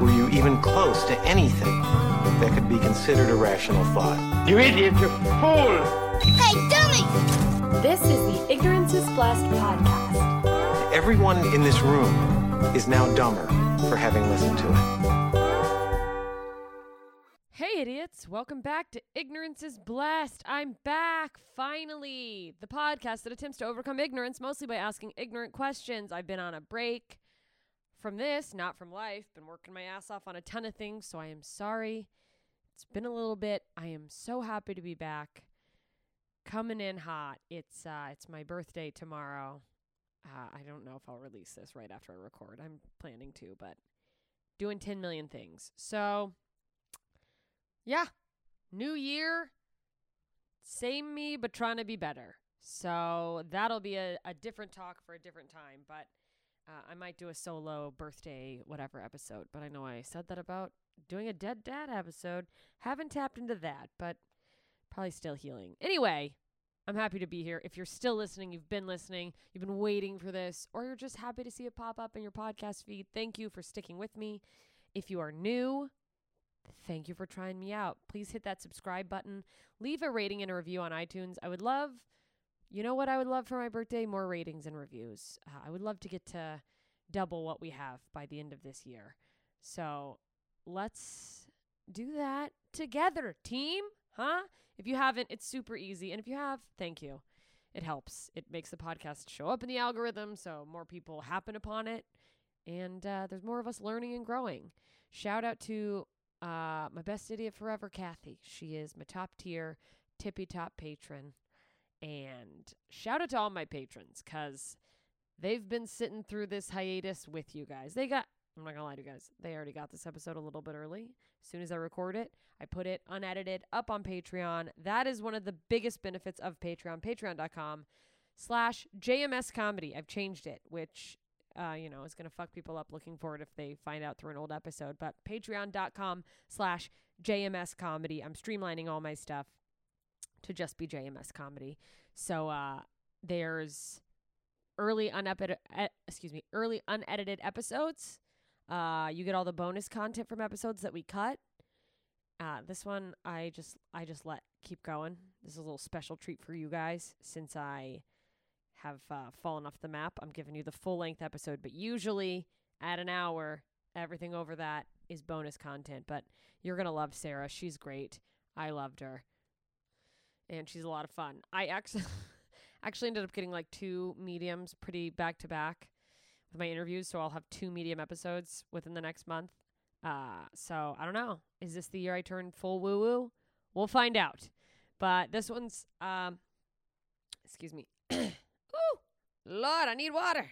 were you even close to anything that could be considered a rational thought. You idiot, you fool! Hey, dummy! This is the Ignorance is Blessed podcast. Everyone in this room is now dumber for having listened to it. Hey, idiots. Welcome back to Ignorance is Blessed. I'm back, finally. The podcast that attempts to overcome ignorance mostly by asking ignorant questions. I've been on a break from this, not from life. Been working my ass off on a ton of things, so I am sorry. It's been a little bit. I am so happy to be back. Coming in hot. It's uh it's my birthday tomorrow. Uh, I don't know if I'll release this right after I record. I'm planning to, but doing 10 million things. So, yeah, new year, same me, but trying to be better. So, that'll be a, a different talk for a different time. But uh, I might do a solo birthday, whatever episode. But I know I said that about doing a dead dad episode. Haven't tapped into that, but probably still healing. Anyway, I'm happy to be here. If you're still listening, you've been listening, you've been waiting for this, or you're just happy to see it pop up in your podcast feed, thank you for sticking with me. If you are new, thank you for trying me out. Please hit that subscribe button. Leave a rating and a review on iTunes. I would love, you know what I would love for my birthday? More ratings and reviews. Uh, I would love to get to double what we have by the end of this year. So let's do that together, team. Huh? If you haven't, it's super easy. And if you have, thank you. It helps. It makes the podcast show up in the algorithm so more people happen upon it. And uh, there's more of us learning and growing. Shout out to uh, my best idiot forever, Kathy. She is my top tier, tippy top patron. And shout out to all my patrons because they've been sitting through this hiatus with you guys. They got, I'm not going to lie to you guys, they already got this episode a little bit early. As soon as I record it, I put it unedited up on Patreon. That is one of the biggest benefits of Patreon. Patreon.com slash JMS comedy. I've changed it, which uh, you know, is gonna fuck people up looking for it if they find out through an old episode. But patreon.com slash JMS comedy. I'm streamlining all my stuff to just be JMS comedy. So uh there's early unedited excuse me, early unedited episodes. Uh you get all the bonus content from episodes that we cut. Uh, this one I just I just let keep going. This is a little special treat for you guys since I have uh, fallen off the map. I'm giving you the full length episode, but usually at an hour, everything over that is bonus content. But you're gonna love Sarah. She's great. I loved her, and she's a lot of fun. I actually actually ended up getting like two mediums pretty back to back with my interviews, so I'll have two medium episodes within the next month. Uh, so I don't know. Is this the year I turn full woo woo? We'll find out. But this one's um excuse me. Ooh, Lord, I need water.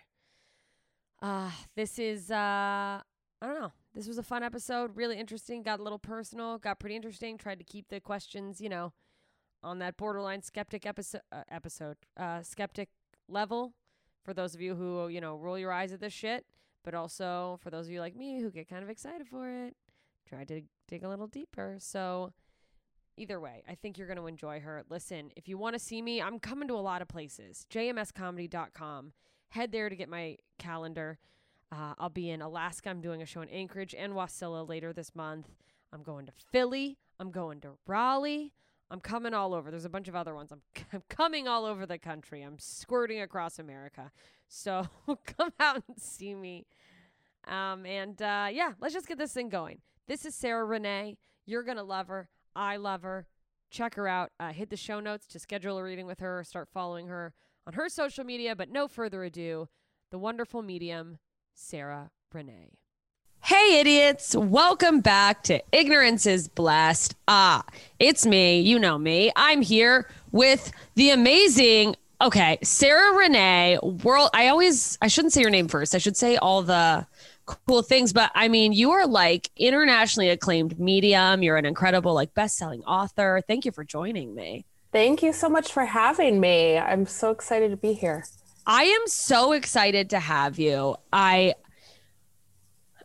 Uh this is uh I don't know. This was a fun episode, really interesting, got a little personal, got pretty interesting, tried to keep the questions, you know, on that borderline skeptic episode uh, episode uh skeptic level for those of you who, you know, roll your eyes at this shit but also for those of you like me who get kind of excited for it, try to dig a little deeper. So, either way, I think you're going to enjoy her. Listen, if you want to see me, I'm coming to a lot of places. jmscomedy.com. Head there to get my calendar. Uh, I'll be in Alaska. I'm doing a show in Anchorage and Wasilla later this month. I'm going to Philly. I'm going to Raleigh. I'm coming all over. There's a bunch of other ones. I'm, I'm coming all over the country. I'm squirting across America. So come out and see me. Um, and uh, yeah, let's just get this thing going. This is Sarah Renee. You're going to love her. I love her. Check her out. Uh, hit the show notes to schedule a reading with her. Start following her on her social media. But no further ado, the wonderful medium, Sarah Renee. Hey, idiots. Welcome back to Ignorance is Blessed. Ah, it's me. You know me. I'm here with the amazing okay, Sarah Renee, world. I always, I shouldn't say your name first. I should say all the cool things. But I mean, you are like internationally acclaimed medium. You're an incredible, like, best selling author. Thank you for joining me. Thank you so much for having me. I'm so excited to be here. I am so excited to have you. I,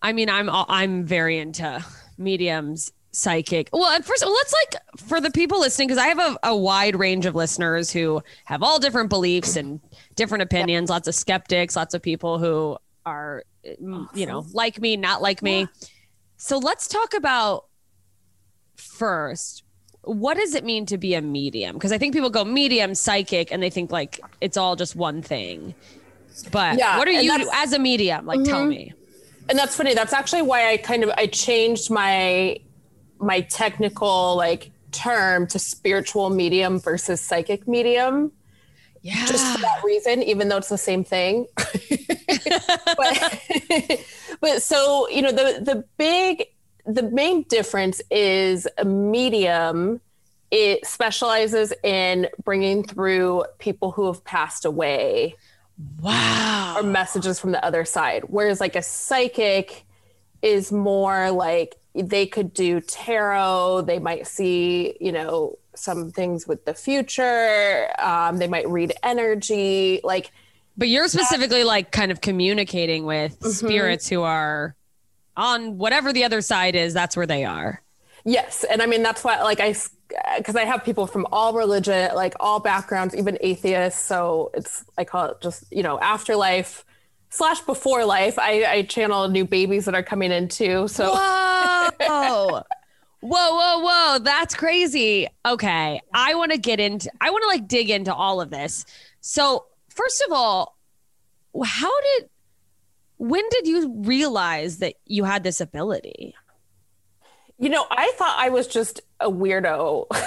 I mean, I'm I'm very into mediums psychic. Well, at first, let's like for the people listening, because I have a, a, wide range of listeners who have all different beliefs and different opinions, lots of skeptics, lots of people who are, awesome. you know, like me, not like me. Yeah. So let's talk about first what does it mean to be a medium? Because I think people go medium, psychic, and they think like it's all just one thing. But yeah, what are you as a medium? Like, mm-hmm. tell me. And that's funny. That's actually why I kind of I changed my my technical like term to spiritual medium versus psychic medium. Yeah. Just for that reason, even though it's the same thing. but, but so, you know, the the big the main difference is a medium it specializes in bringing through people who have passed away wow. Or messages from the other side. Whereas like a psychic is more like they could do tarot. They might see you know some things with the future. Um, they might read energy. Like But you're specifically like kind of communicating with Mm-hmm. spirits who are on whatever the other side is, that's where they are. Yes, and I mean that's why like I because I have people from all religion, like all backgrounds, even atheists. So it's I call it just you know afterlife slash before life. I, I channel new babies that are coming in too. So Whoa. Whoa, whoa, whoa. That's crazy. Okay. I want to get into, I want to like dig into all of this. So, first of all, how did, when did you realize that you had this ability? You know I thought I was just a weirdo.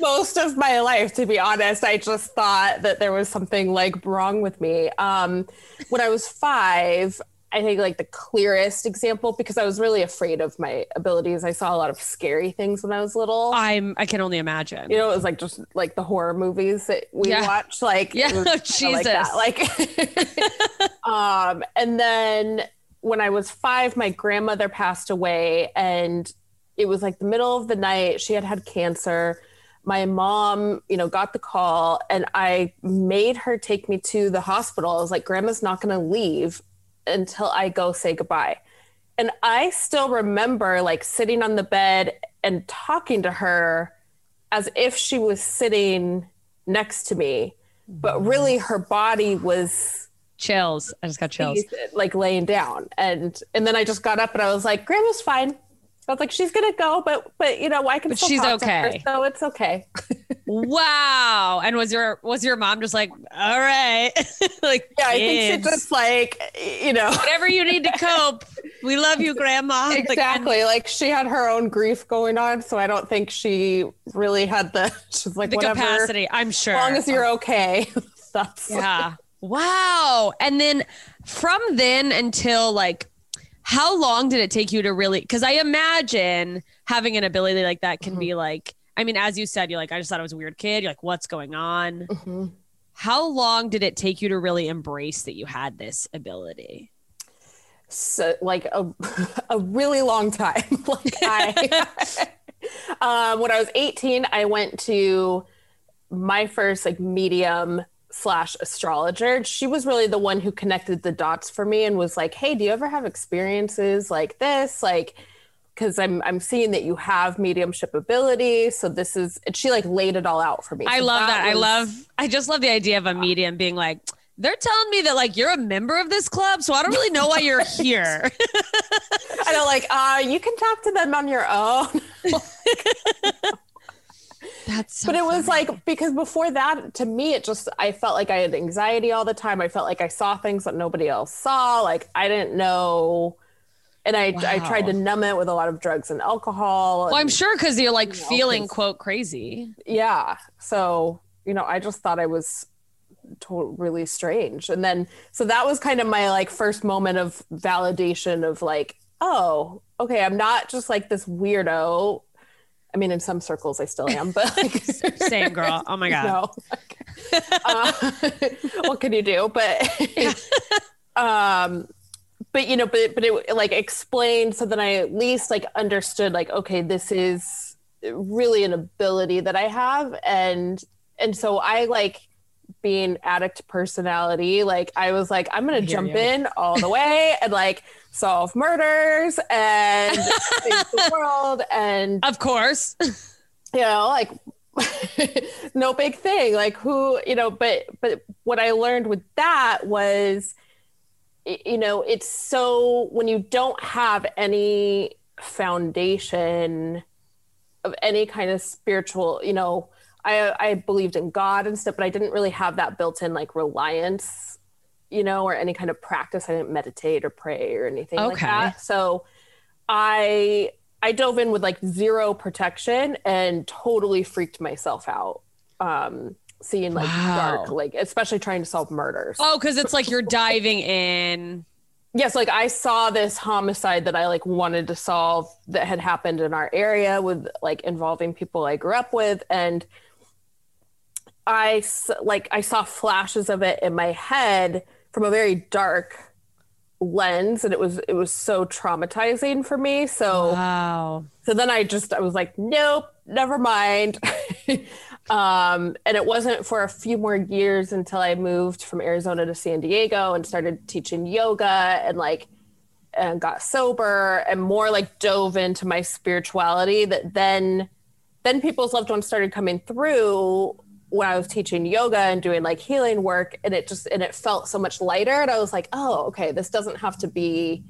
Most of my life, to be honest, I just thought that there was something like wrong with me. Um, when I was five, I think like the clearest example because I was really afraid of my abilities. I saw a lot of scary things when I was little. I'm, I can only imagine. you know, it was like just like the horror movies that we Yeah. watched. Like, Yeah, Jesus, like that. Like, um, and then when I was five, my grandmother passed away, and it was like the middle of the night. She had had cancer. My mom, you know, got the call, and I made her take me to the hospital. I was like, "Grandma's not going to leave until I go say goodbye." And I still remember like sitting on the bed and talking to her as if she was sitting next to me, but really her body was Chills. I just got chills. like laying down. And and then I just got up and I was like, Grandma's fine. I was like, she's gonna go, but but you know, I can But she's talk to her, okay. so it's okay. Wow. And was your, was your mom just like, all right. like, Yeah, I think kids, she just like you know whatever you need to cope. We love you, grandma. Like, exactly like she had her own grief going on, so I don't think she really had the she's like the whatever capacity, I'm sure. as long as you're okay. That's Yeah. Wow. And then from then until like, how long did it take you to really? Because I imagine having an ability like that can be like, I mean, as you said, you're like, I just thought I was a weird kid. You're like, what's going on? Mhm. How long did it take you to really embrace that you had this ability? so like a, a really long time. like I, um, when I was 18, I went to my first like medium slash astrologer. She was really the one who connected the dots for me and was like, "Hey, do you ever have experiences like this? Like." Because I'm I'm seeing that you have mediumship ability, so this is. And she like laid it all out for me. I So love that. I was- love, I just love the idea of a medium being like, they're telling me that like you're a member of this club, so I don't really know why you're here. And I know, like, uh, you can talk to them on your own. That's but it was like because before that to me it just i felt like i had anxiety all the time. I felt like i saw things that nobody else saw. Like i didn't know. And i i tried to numb it with a lot of drugs and alcohol Well, I'm sure because you're like you know, feeling quote crazy. yeah. So you know i just thought i was to- really strange. And then so that was kind of my like first moment of validation of like oh okay i'm not just like this weirdo i mean in some circles i still am but like Same girl. Oh my god. no. uh, what can you do? But um, but you know, but but it like explained so that I at least like understood like okay, this is really an ability that I have, and and so I like being addict personality like i was like i'm gonna jump you. in all the way and like solve murders and save the world and Of course. you know like no big thing like who you know but but what i learned with that was you know it's so when you don't have any foundation of any kind of spiritual you know i i believed in god and stuff but i didn't really have that built in like reliance you know or any kind of practice i didn't meditate or pray or anything like Okay. that so i I dove in with like zero protection and totally freaked myself out. Um, seeing like Wow. dark, like especially trying to solve murders. Oh, because it's like you're diving in. Yes, like I saw this homicide that I like wanted to solve that had happened in our area with like involving people I grew up with, and I like I saw flashes of it in my head from a very dark lens and it was it was so traumatizing for me. So Wow. so then i just i was like nope never mind. Um and it wasn't for a few more years until i moved from arizona to san diego and started teaching yoga and like and got sober and more like dove into my spirituality that then then people's loved ones started coming through when I was teaching yoga and doing like healing work and it just and it felt so much lighter and I was like, "Oh, okay, this doesn't have to be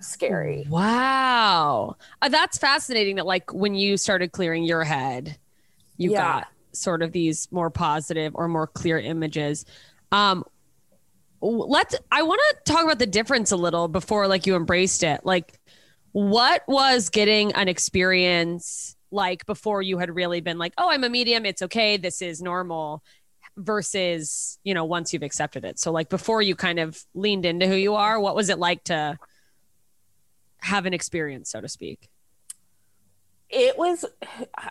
scary." Wow. Uh, that's fascinating that like when you started clearing your head, you Yeah. got sort of these more positive or more clear images. Um let's I want to talk about the difference a little before like you embraced it. Like what was getting an experience like before you had really been like, "Oh, I'm a medium, it's okay, this is normal." versus, you know, once you've accepted it. So like before you kind of leaned into who you are, what was it like to have an experience, so to speak. It was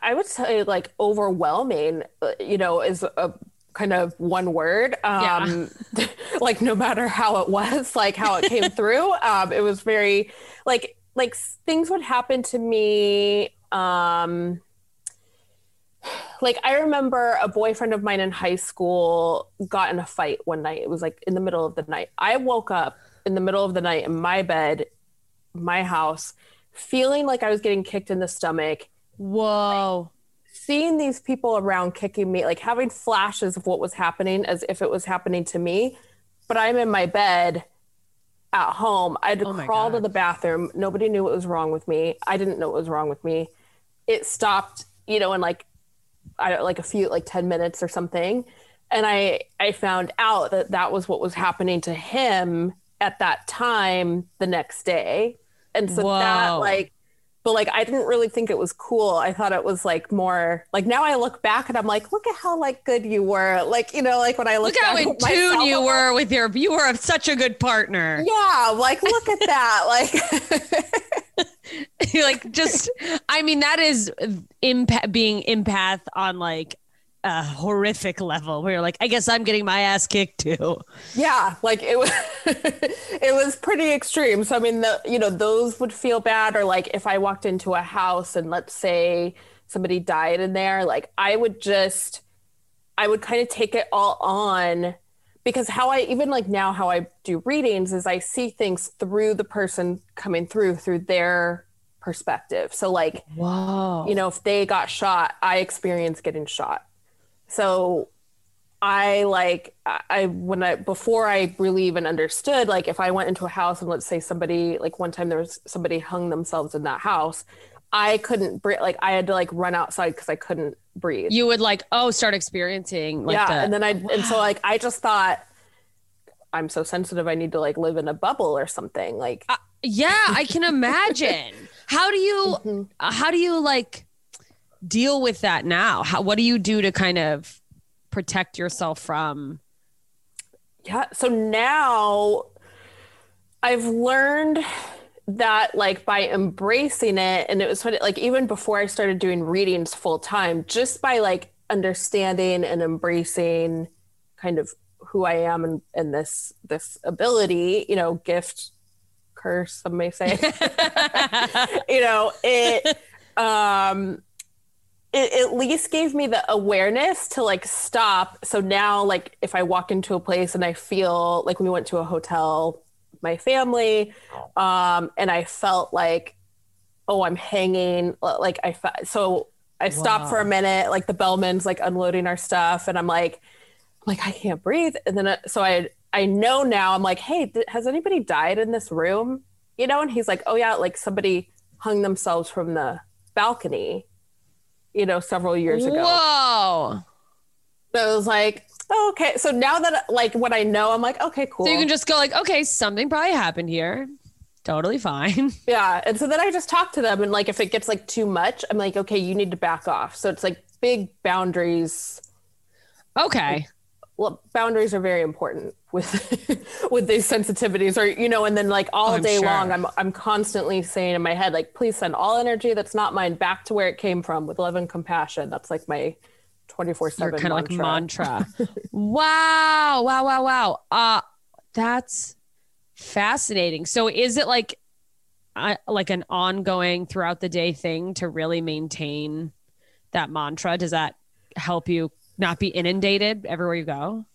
I would say like overwhelming, you know, is a kind of one word. Um like no matter how it was, like how it came through, um it was very like like things would happen to me um like I remember a boyfriend of mine in high school got in a fight one night. It was like in the middle of the night. I woke up in the middle of the night in my bed, my house, feeling like I was getting kicked in the stomach, Whoa. seeing these people around kicking me, like having flashes of what was happening as if it was happening to me. But I'm in my bed at home. I had to Oh crawl to the bathroom. Nobody knew what was wrong with me. I didn't know what was wrong with me. It stopped, you know, in like I don't like a few like 10 minutes or something. And I I found out that that was what was happening to him at that time the next day. And so that like but like I didn't really think it was cool. I thought it was like more like now I look back and I'm like, look at how like good you were. Like, you know, like when I look, Look how in at tune myself, you were with your you were such a good partner. Yeah, like look at that. Like like just I mean that is empath being empath on like a horrific level where you're like, I guess I'm getting my ass kicked too. yeah like it was it was pretty extreme. So i mean the you know those would feel bad. Or like if i walked into a house and let's say somebody died in there like i would just i would kind of take it all on. Because how i even like now how i do readings is i see things through the person coming through through their perspective. So like wow, you know if they got shot i experienced getting shot so i like I- when i before i really even understood like if i went into a house and let's say somebody like one time there was somebody hung themselves in that house i couldn't breathe like i had to like run outside because i couldn't breathe you would like, oh, start experiencing like yeah the, and then i and so like i just thought i'm so sensitive i need to like live in a bubble or something like Yeah, I can imagine. how do you Mm-hmm. uh, how do you like deal with that now? How what do you do to kind of protect yourself from Yeah. So now I've learned that like by embracing it, and it was funny, like even before I started doing readings full time, just by like understanding and embracing kind of who I am and, and this this ability, you know, gift, curse, some may say. you know, it um it at least gave me the awareness to like stop. So now, like, if I walk into a place and I feel like we went to a hotel, my family, um, and I felt like, oh, I'm hanging, like I fe- so I stopped for a minute, like the bellman's like unloading our stuff, and I'm like, like I can't breathe, and then uh, so I I know now I'm like, hey, th- has anybody died in this room? You know, and he's like, oh yeah, like somebody hung themselves from the balcony you know, several years ago. Whoa. So it was like, oh, okay. So now that like what I know, I'm like, okay, cool. So you can just go like, okay, something probably happened here. Totally fine. yeah. And so then I just talk to them and like if it gets like too much, I'm like, okay, you need to back off. So it's like big boundaries. Okay. Well, boundaries are very important with with these sensitivities or you know and then like all Oh, day sure. long I'm I'm constantly saying in my head like please send all energy that's not mine back to where it came from with love and compassion that's like my 24/7 kind of like mantra. mantra. wow. Wow. Wow. Wow. Uh that's Fascinating. So is it like uh, like an ongoing throughout the day thing to really maintain that mantra? Does that help you not be inundated everywhere you go?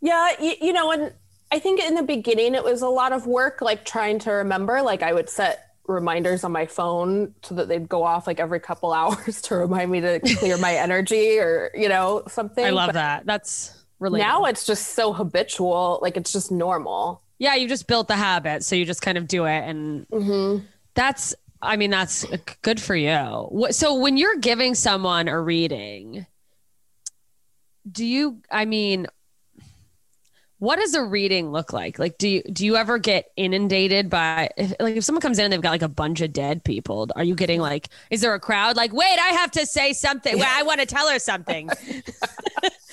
Yeah, you, you know, and I think in the beginning it was a lot of work, like trying to remember. Like I would set reminders on my phone so that they'd go off like every couple hours to remind me to clear my energy or you know something. I love But that. That's really Now it's just so habitual, like it's just normal. yeah. You just built the habit, so you just kind of do it, and Mm-hmm. that's. I mean, that's good for you. So when you're giving someone a reading, do you? I mean, what does a reading look like? Like, do you do you ever get inundated by if, like if someone comes in and they've got like a bunch of dead people? Are you getting like? Is there a crowd like, wait, I have to say something. I want to tell her something.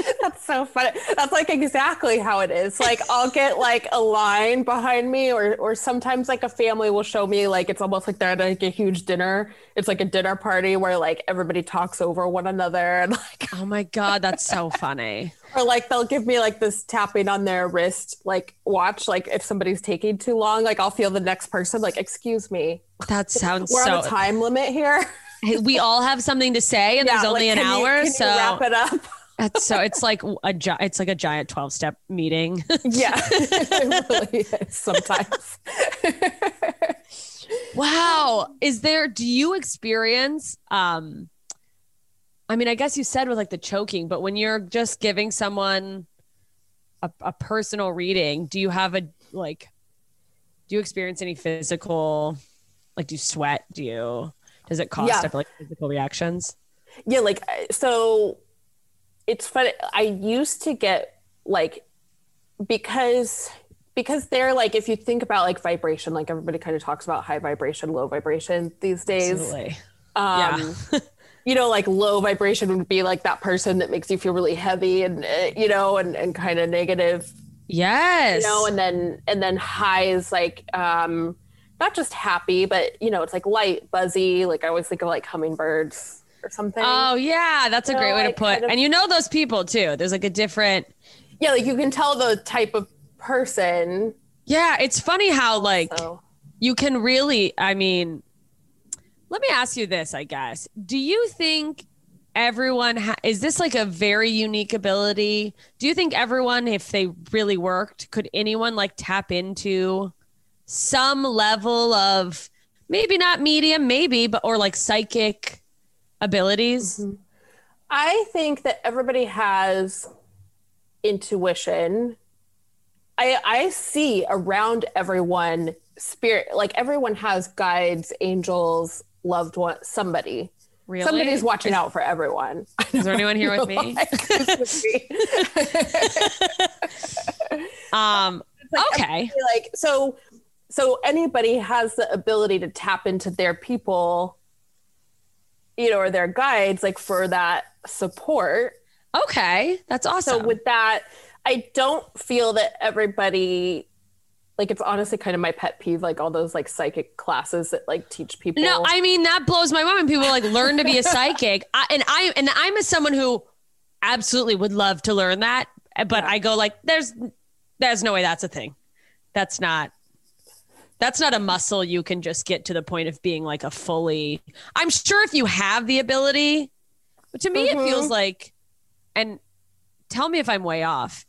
That's so funny. That's like exactly how it is. Like I'll get like a line behind me or or sometimes like a family will show me like it's almost like they're at like a huge dinner. It's like a dinner party where like everybody talks over one another and like oh my god, that's so funny. or like they'll give me like this tapping on their wrist like watch like if somebody's taking too long like I'll feel the next person like excuse me. That sounds We're so. on a time limit here. we all have something to say, and there's only like, an hour, you so wrap it up. That's so it's like a gi- it's like a giant 12 step meeting. Yeah. really sometimes. wow. Is there do you experience um I mean, I guess you said with like the choking, but when you're just giving someone a, a personal reading, do you have a like do you experience any physical like do you sweat? Do you does it cause Yeah. like physical reactions? Yeah, like so it's funny. I used to get like because because they're like if you think about like vibration, like everybody kind of talks about high vibration, low vibration these days. Absolutely. Um you know, like low vibration would be like that person that makes you feel really heavy and uh, you know and and kind of negative Yes. you know and then and then high is like um not just happy but you know it's like light buzzy like i always think of like hummingbirds or something Oh yeah, that's a great way to put. kind of- and you know those people too. There's like a different. yeah like you can tell the type of person Yeah, it's funny how like so you can really. I mean, let me ask you this. I guess. Do you think everyone ha- is this like a very unique ability? Do you think everyone, if they really worked, could anyone like tap into some level of maybe not medium, maybe, but or like psychic abilities? Mm-hmm. i think that everybody has intuition i i see around everyone spirit like everyone has guides angels loved one somebody Really? somebody's watching out for everyone Is there anyone here with me? Um. Okay. like so so anybody has the ability to tap into their people you know or their guides like for that support Okay. That's awesome. so with that i don't feel that everybody like it's honestly kind of my pet peeve like all those like psychic classes that like teach people No, I mean that blows my mind when people like learn to be a psychic. I, and I and I'm as someone who absolutely would love to learn that, but I go like, there's there's no way that's a thing. That's not that's not a muscle you can just get to the point of being like a fully. I'm sure if you have the ability, but to me it mm-hmm. feels like, and tell me if I'm way off.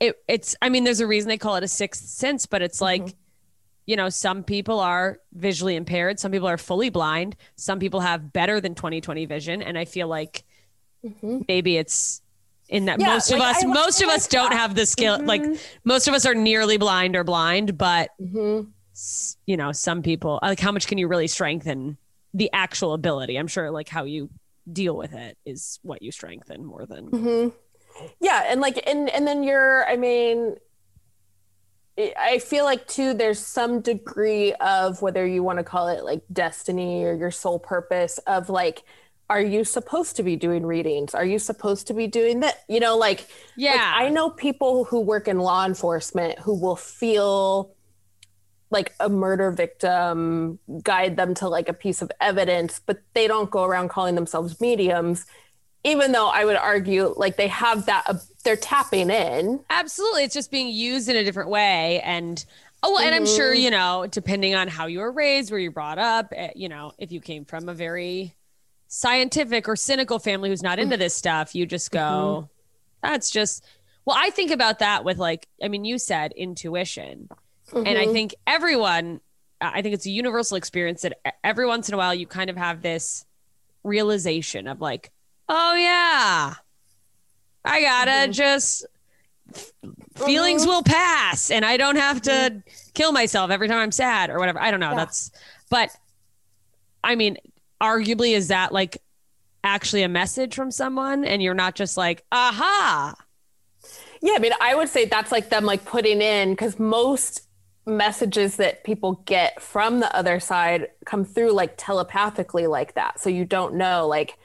It it's I mean there's a reason they call it a sixth sense, but it's like mm-hmm. you know, some people are visually impaired, some people are fully blind, some people have better than 20/20 vision, and I feel like mm-hmm. maybe it's in that Yeah, most of like, us I- most I of like us don't have the skill like most of us are nearly blind or blind, but Mhm. You know, some people like how much can you really strengthen the actual ability? I'm sure like how you deal with it is what you strengthen more than Mhm. yeah and like and and then you're i mean i feel like too there's some degree of whether you want to call it like destiny or your sole purpose of like are you supposed to be doing readings are you supposed to be doing that you know like like, Yeah. i know people who work in law enforcement who will feel like a murder victim guide them to like a piece of evidence but they don't go around calling themselves mediums even though I would argue like they have that, uh, they're tapping in. Absolutely. It's just being used in a different way. And oh, and I'm sure, you know, depending on how you were raised, where you brought up, eh, you know, if you came from a very scientific or cynical family who's not into this stuff, you just go, that's just, well, I think about that with like, I mean, you said intuition. And I mm-hmm. think everyone, I think it's a universal experience that every once in a while you kind of have this realization of like, oh, yeah, I gotta mm-hmm. just mm-hmm. feelings will pass and I don't have to kill myself every time I'm sad or whatever. I don't know. Yeah. That's, but I mean, arguably, is that like actually a message from someone and you're not just like, aha. Yeah, I mean, I would say that's like them like putting in because most messages that people get from the other side come through like telepathically like that. So you don't know like,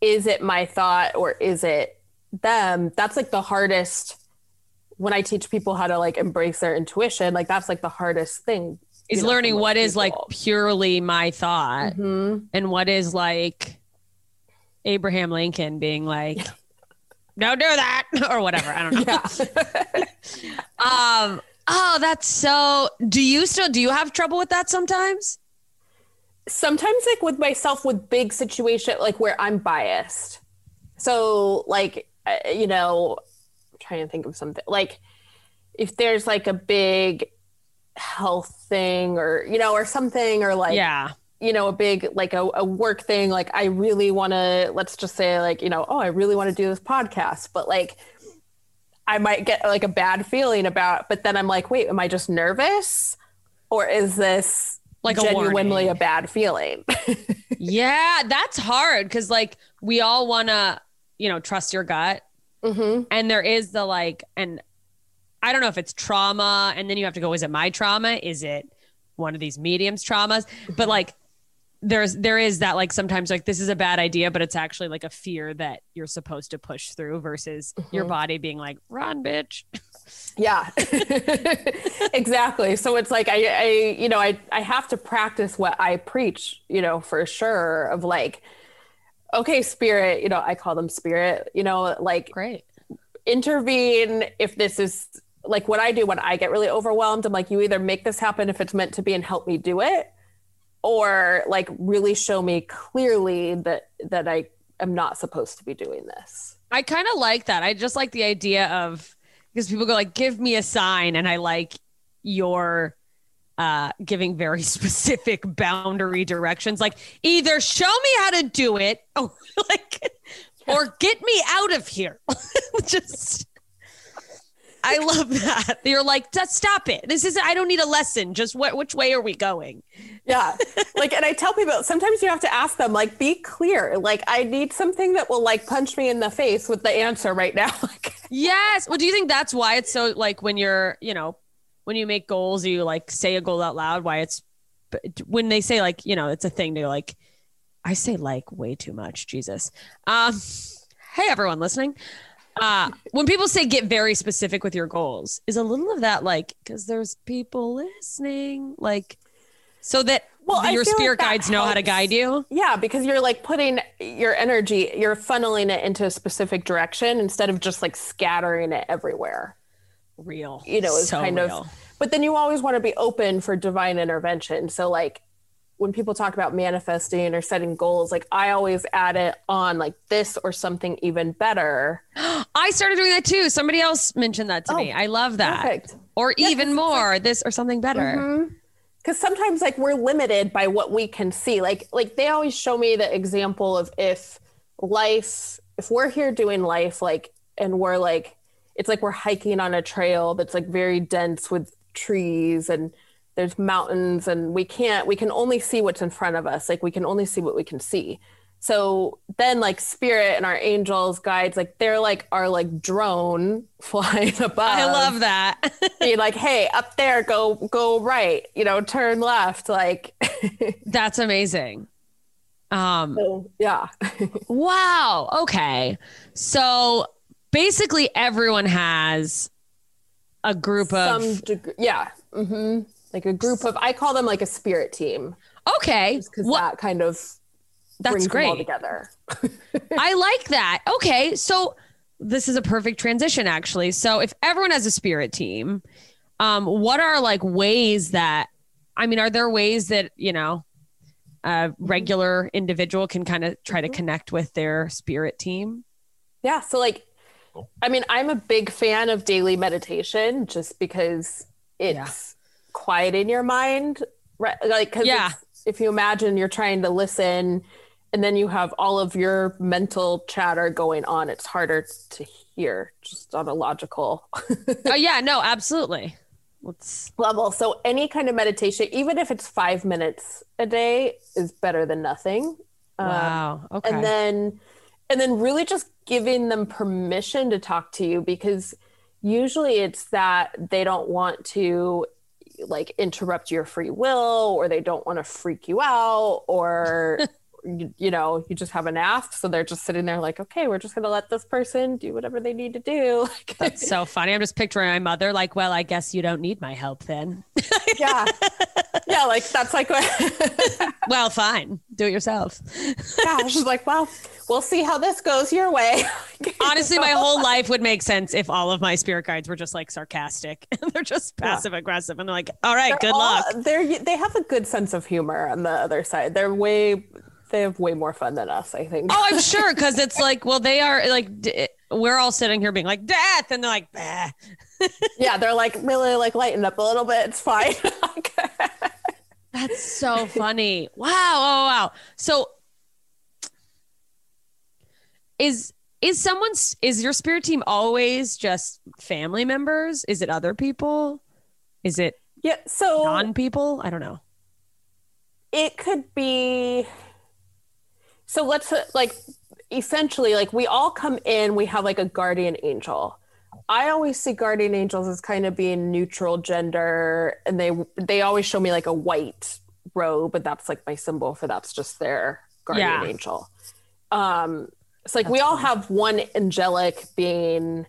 is it my thought or is it them? That's like the hardest when I teach people how to like embrace their intuition. Like that's like the hardest thing. Is know, learning what is like purely my thought Mhm. and what is like Abraham Lincoln being like, don't do that or whatever. I don't know. Um, oh, that's so. Do you still do you have trouble with that sometimes? sometimes like with myself with big situation like where i'm biased so like uh, you know I'm trying to think of something like if there's like a big health thing or you know or something or like yeah. you know a big like a, a work thing like i really want to let's just say like you know oh i really want to do this podcast but like i might get like a bad feeling about but then i'm like wait am i just nervous or is this Like genuinely warning. a bad feeling Yeah, that's hard because like we all want to, you know, trust your gut, hmm and there is the like, and I don't know if it's trauma, and then you have to go, is it my trauma? Is it one of these mediums traumas? But like, there's there is that like sometimes like this is a bad idea, but it's actually like a fear that you're supposed to push through versus your mm-hmm. body being like, run, bitch. yeah exactly so it's like I, I you know I, I have to practice what i preach you know for sure of like okay spirit you know i call them spirit you know like Great. intervene if this is like what I do when I get really overwhelmed. I'm like, you either make this happen if it's meant to be and help me do it, or like really show me clearly that that I am not supposed to be doing this. I kind of like that. I just like the idea of because people go like, "Give me a sign," and I like your uh giving very specific boundary directions like either show me how to do it or like or get me out of here just i love that you're like just stop it this is i don't need a lesson just what which way are we going Yeah. like, and I tell people sometimes you have to ask them, like, be clear. Like, I need something that will like punch me in the face with the answer right now. Like, Yes. Well, do you think that's why it's so like when you're, you know, when you make goals, you like say a goal out loud, why it's when they say like, you know, it's a thing to like, I say like way too much. Jesus. Um, hey, everyone listening. Uh, when people say get very specific with your goals, is a little of that like, because there's people listening, like, so that Well, your like spirit that guides know how to guide you? yeah, because you're like putting your energy, you're funneling it into a specific direction instead of just like scattering it everywhere. Real. you know, is So kind real. of, but then you always want to be open for divine intervention. So, like, when people talk about manifesting or setting goals, like, I always add it on like this or something even better. I started doing that too. Somebody else mentioned that to Oh, me. I love that. Perfect. Or even 'cause more, this or something better. Mm-hmm. Because sometimes, like, we're limited by what we can see. Like, like they always show me the example of if life, if we're here doing life, like, and we're like, it's like we're hiking on a trail that's like very dense with trees and there's mountains and we can't we can only see what's in front of us like we can only see what we can see so then like spirit and our angels guides like they're like our like drone flying above I love that. being like hey up there go go right you know turn left like That's amazing. Um so, yeah wow. Okay. So basically everyone has a group some of degree yeah hmm like a group of i call them like a spirit team Okay. because What that kind of That's brings them all together. I like that. Okay, so this is a perfect transition, actually. So if everyone has a spirit team, um, what are like ways that? I mean, are there ways that you know a regular individual can kind of try to connect with their spirit team? Yeah. So, like, I mean, I'm a big fan of daily meditation just because it's Yeah. quiet in your mind. Right. Like, cause Yeah. if you imagine you're trying to listen and then you have all of your mental chatter going on, it's harder to hear just on a logical oh yeah, no, absolutely. Let's. level. So, any kind of meditation, even if it's five minutes a day, is better than nothing. Um, Wow. Okay. and then and then really just giving them permission to talk to you because usually it's that they don't want to like interrupt your free will or they don't want to freak you out or you, you know you just haven't asked so they're just sitting there like okay we're just going to let this person do whatever they need to do That's so funny. I'm just picturing my mother like, well, I guess you don't need my help then. yeah yeah like that's like well, fine. Do it yourself. yeah she's like well we'll see how this goes your way Honestly, my whole life would make sense if all of my spirit guides were just like sarcastic and they're just passive aggressive and they're like, all right, They're good all- luck. They're they have a good sense of humor on the other side. They're way they have way more fun than us. I think. Oh, I'm sure because it's like, well, they are like, d- we're all sitting here being like, death. And they're like, bah. yeah, they're like really like lighten up a little bit. It's fine. That's so funny. Wow. Oh, wow. So is is someone's is your spirit team always just family members? Is it other people? Is it yeah. So non people? I don't know. it could be. So let's uh, like essentially like we all come in. We have like a guardian angel. I always see guardian angels as kind of being neutral gender, and they they always show me like a white robe, but that's like my symbol for that's just their guardian Yeah. angel. Um, it's like we all have one angelic being,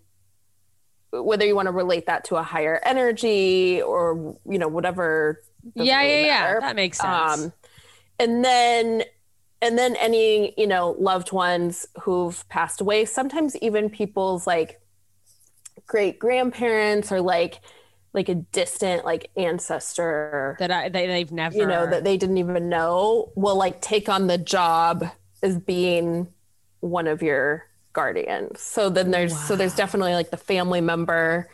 whether you want to relate that to a higher energy or you know whatever. doesn't Yeah, really yeah, yeah. That makes sense. Um, and then and then any you know loved ones who've passed away sometimes even people's like great grandparents or like like a distant like ancestor that I they, they've never you know that they didn't even know will like take on the job as being one of your guardians. So then there's so there's definitely like the family member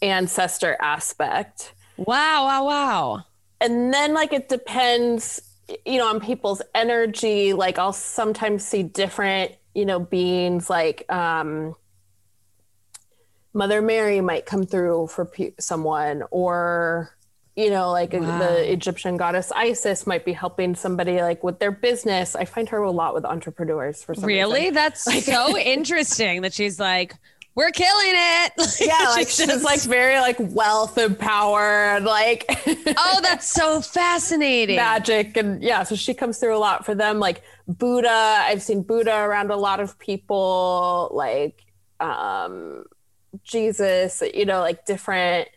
ancestor aspect. Wow wow wow. And then like it depends you know on people's energy like i'll sometimes see different you know beings like um mother mary might come through for pe- someone or you know like Wow. the egyptian goddess isis might be helping somebody like with their business i find her a lot with entrepreneurs for some really reason. that's so interesting that she's like we're killing it. Yeah like She's just- like very like wealth and power and like oh that's so fascinating. magic and yeah so she comes through a lot for them. Like buddha i've seen buddha around a lot of people like um jesus you know like different.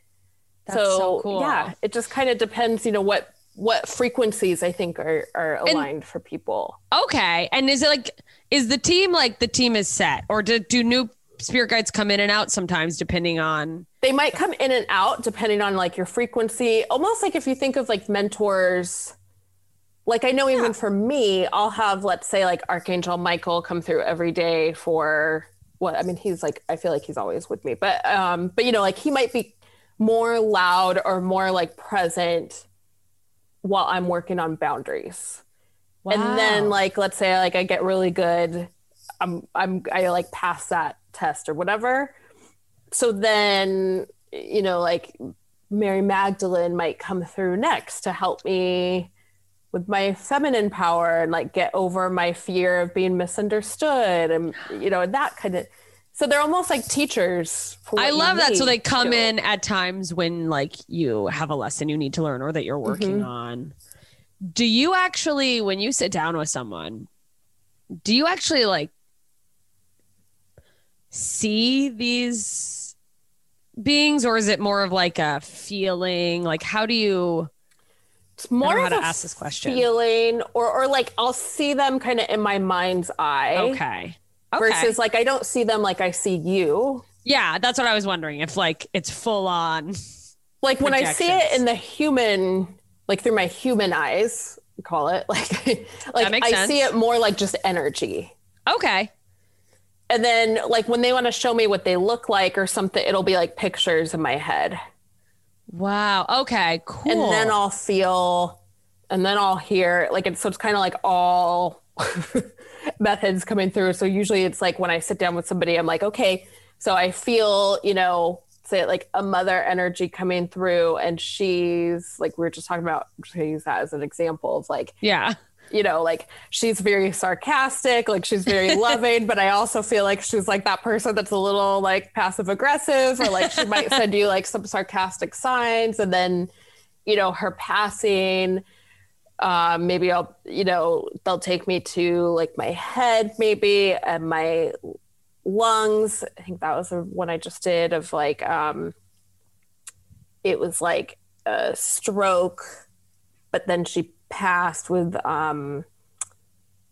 That's so cool. yeah it just kind of depends you know what what frequencies i think are are aligned for people. Okay and is it like is the team like the team is set or do, do new spirit guides come in and out sometimes depending on they might come in and out depending on like your frequency. Almost like if you think of like mentors like i know even for me i'll have let's say like archangel michael come through every day for what i mean he's like i feel like he's always with me but um but you know like he might be more loud or more like present while i'm working on boundaries. And then like let's say like i get really good i'm i'm i like pass that test or whatever so then you know like mary magdalene might come through next to help me with my feminine power and like get over my fear of being misunderstood and you know that kind of so they're almost like teachers for I love that. So they come to. in at times when like you have a lesson you need to learn or that you're working Mm-hmm. on. Do you actually, when you sit down with someone, do you actually like see these beings or is it more of like a feeling? Like, how do you? It's more how to a ask this question. feeling, or or like I'll see them kind of in my mind's eye. Okay. Okay. Versus like I don't see them like I see you. yeah, that's what I was wondering. If like it's full on. Like when I see it in the human, like through my human eyes, call it like like I see it more like just energy. Okay. And then like when they want to show me what they look like or something, it'll be like pictures in my head. Wow. Okay. Cool. and then I'll feel, and then I'll hear like it's so it's kind of like all methods coming through. So usually it's like when I sit down with somebody, I'm like, okay, so I feel, you know, say like a mother energy coming through, and she's like we were just talking about. I'm just gonna use that as an example of like yeah. You know, like she's very sarcastic, like she's very loving, but I also feel like she's like that person that's a little like passive aggressive, or like she might send you like some sarcastic signs, and then, you know, her passing. Um, maybe I'll, you know, they'll take me to like my head, maybe, and my lungs. I think that was the one I just did of like, um, it was like a stroke but then she passed with um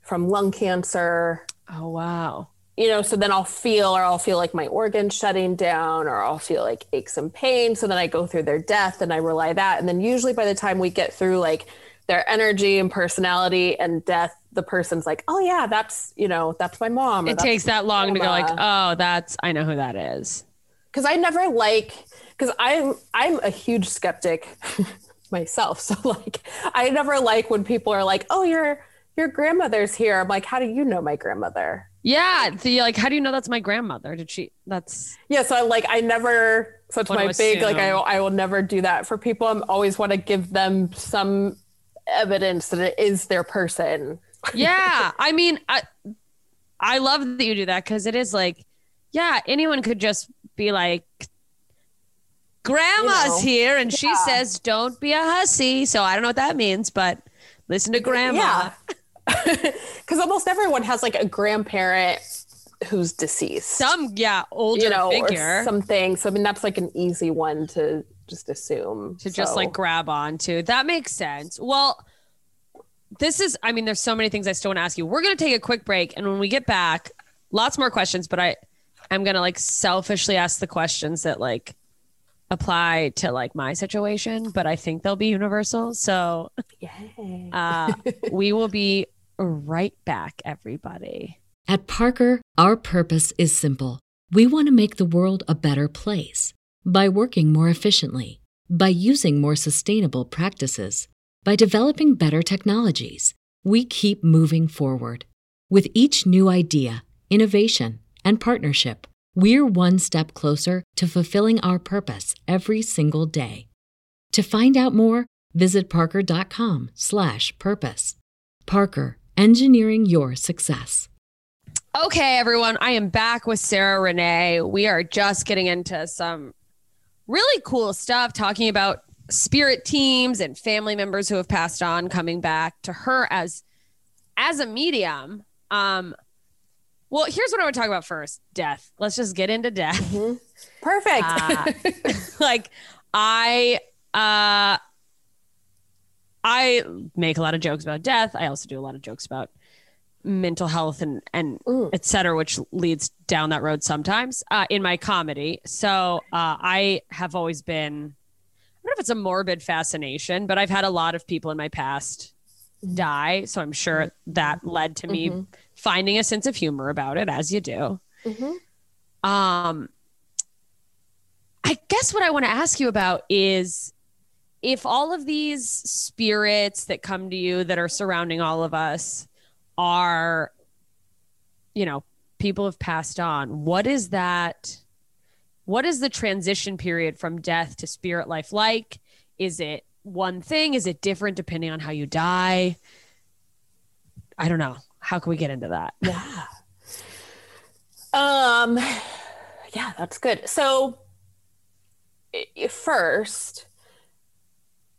from lung cancer. Oh wow. you know so then i'll feel or i'll feel like my organs shutting down or i'll feel like aches and pain so then i go through their death and i rely that. And then usually by the time we get through like their energy and personality and death the person's like oh yeah that's you know that's my mom It takes that long to go like, oh, that's I know who that is. because i never like because i'm i'm a huge skeptic myself so like i never like when people are like oh your your grandmother's here i'm like how do you know my grandmother Yeah. The, like, how do you know that's my grandmother? Did she? That's yeah so i like i never so it's my big like I. I will never do that for people i'm always want to give them some evidence that it is their person yeah. I mean, I I love that you do that because it is like, yeah, anyone could just be like, Grandma's know, here, and she says, "Don't be a hussy." So I don't know what that means, but listen to Grandma. yeah because almost everyone has like a grandparent who's deceased Some yeah older you know figure or something so i mean that's like an easy one to just assume to just like grab onto. That makes sense. Well, this is, I mean, there's so many things I still want to ask you. We're going to take a quick break. And when we get back, lots more questions, but I, I'm going to like selfishly ask the questions that like apply to like my situation, but I think they'll be universal. So Yay. uh, we will be right back, everybody. At Parker, our purpose is simple. We want to make the world a better place by working more efficiently, by using more sustainable practices, by developing better technologies. We keep moving forward. With each new idea, innovation, and partnership, we're one step closer to fulfilling our purpose every single day. To find out more, visit parker.com/purpose. Parker, engineering your success. Okay, everyone, I am back with Sarah Renee. We are just getting into some really cool stuff, talking about spirit teams and family members who have passed on coming back to her as as a medium. Um, well, here's what I would talk about first: death. Let's just get into death. perfect Uh, like I uh I make a lot of jokes about death. I also do a lot of jokes about mental health and and Mm. et cetera, which leads down that road sometimes uh, in my comedy. So uh, I have always been I don't know if it's a morbid fascination, but I've had a lot of people in my past die. So I'm sure that led to me finding a sense of humor about it, as you do. Um, I guess what I want to ask you about is if all of these spirits that come to you that are surrounding all of us are, you know, people have passed on, what is that? What is the transition period from death to spirit life like? Is it one thing? Is it different depending on how you die? I don't know. How can we get into that? yeah. Um yeah that's good. So first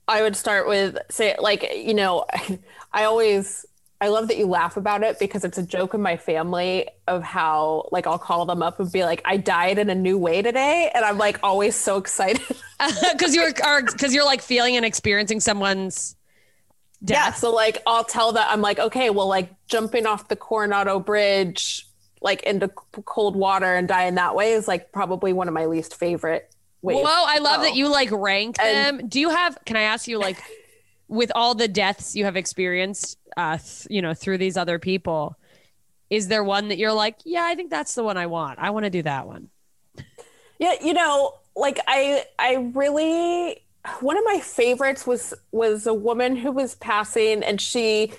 i would start with say like you know i always i love that you laugh about it because it's a joke in my family of how like i'll call them up and be like i died in a new way today and i'm like always so excited. Because you're because you're like feeling and experiencing someone's Yeah, so like I'll tell that I'm like, okay, well, like jumping off the Coronado Bridge, like into cold water and dying that way is like probably one of my least favorite ways. Whoa, I love that you like rank And- them. Do you have? Can I ask you like, with all the deaths you have experienced, uh, th- you know, through these other people, is there one that you're like, yeah, I think that's the one I want. I want to do that one. Yeah, you know, like I I really one of my favorites was was a woman who was passing and she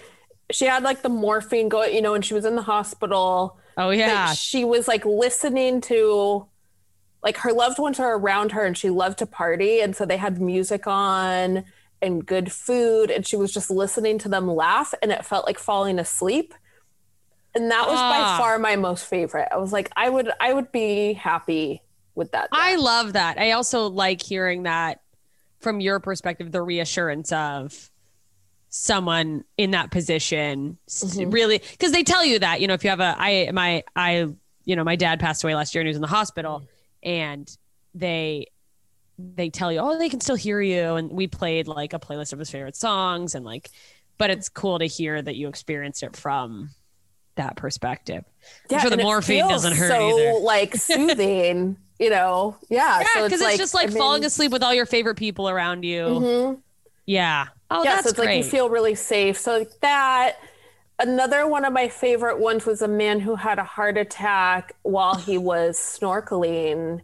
she had like the morphine going, you know, and she was in the hospital. Oh yeah, she was like listening to like her loved ones are around her and she loved to party and so they had music on and good food and she was just listening to them laugh and it felt like falling asleep and that was Ah. by far my most favorite i was like i would i would be happy with that I love that. I also like hearing that from your perspective, the reassurance of someone in that position Mhm. really because they tell you that you know if you have a i my i you know my dad passed away last year and he was in the hospital and they they tell you oh they can still hear you. And we played like a playlist of his favorite songs and like but it's cool to hear that you experienced it from that perspective. I'm sure the morphine doesn't hurt so either. like soothing you know yeah yeah so because it's, just like I mean, falling asleep with all your favorite people around you mhm. yeah oh yeah, that's so it's great like you feel really safe. So like that. Another one of my favorite ones was a man who had a heart attack while he was snorkeling,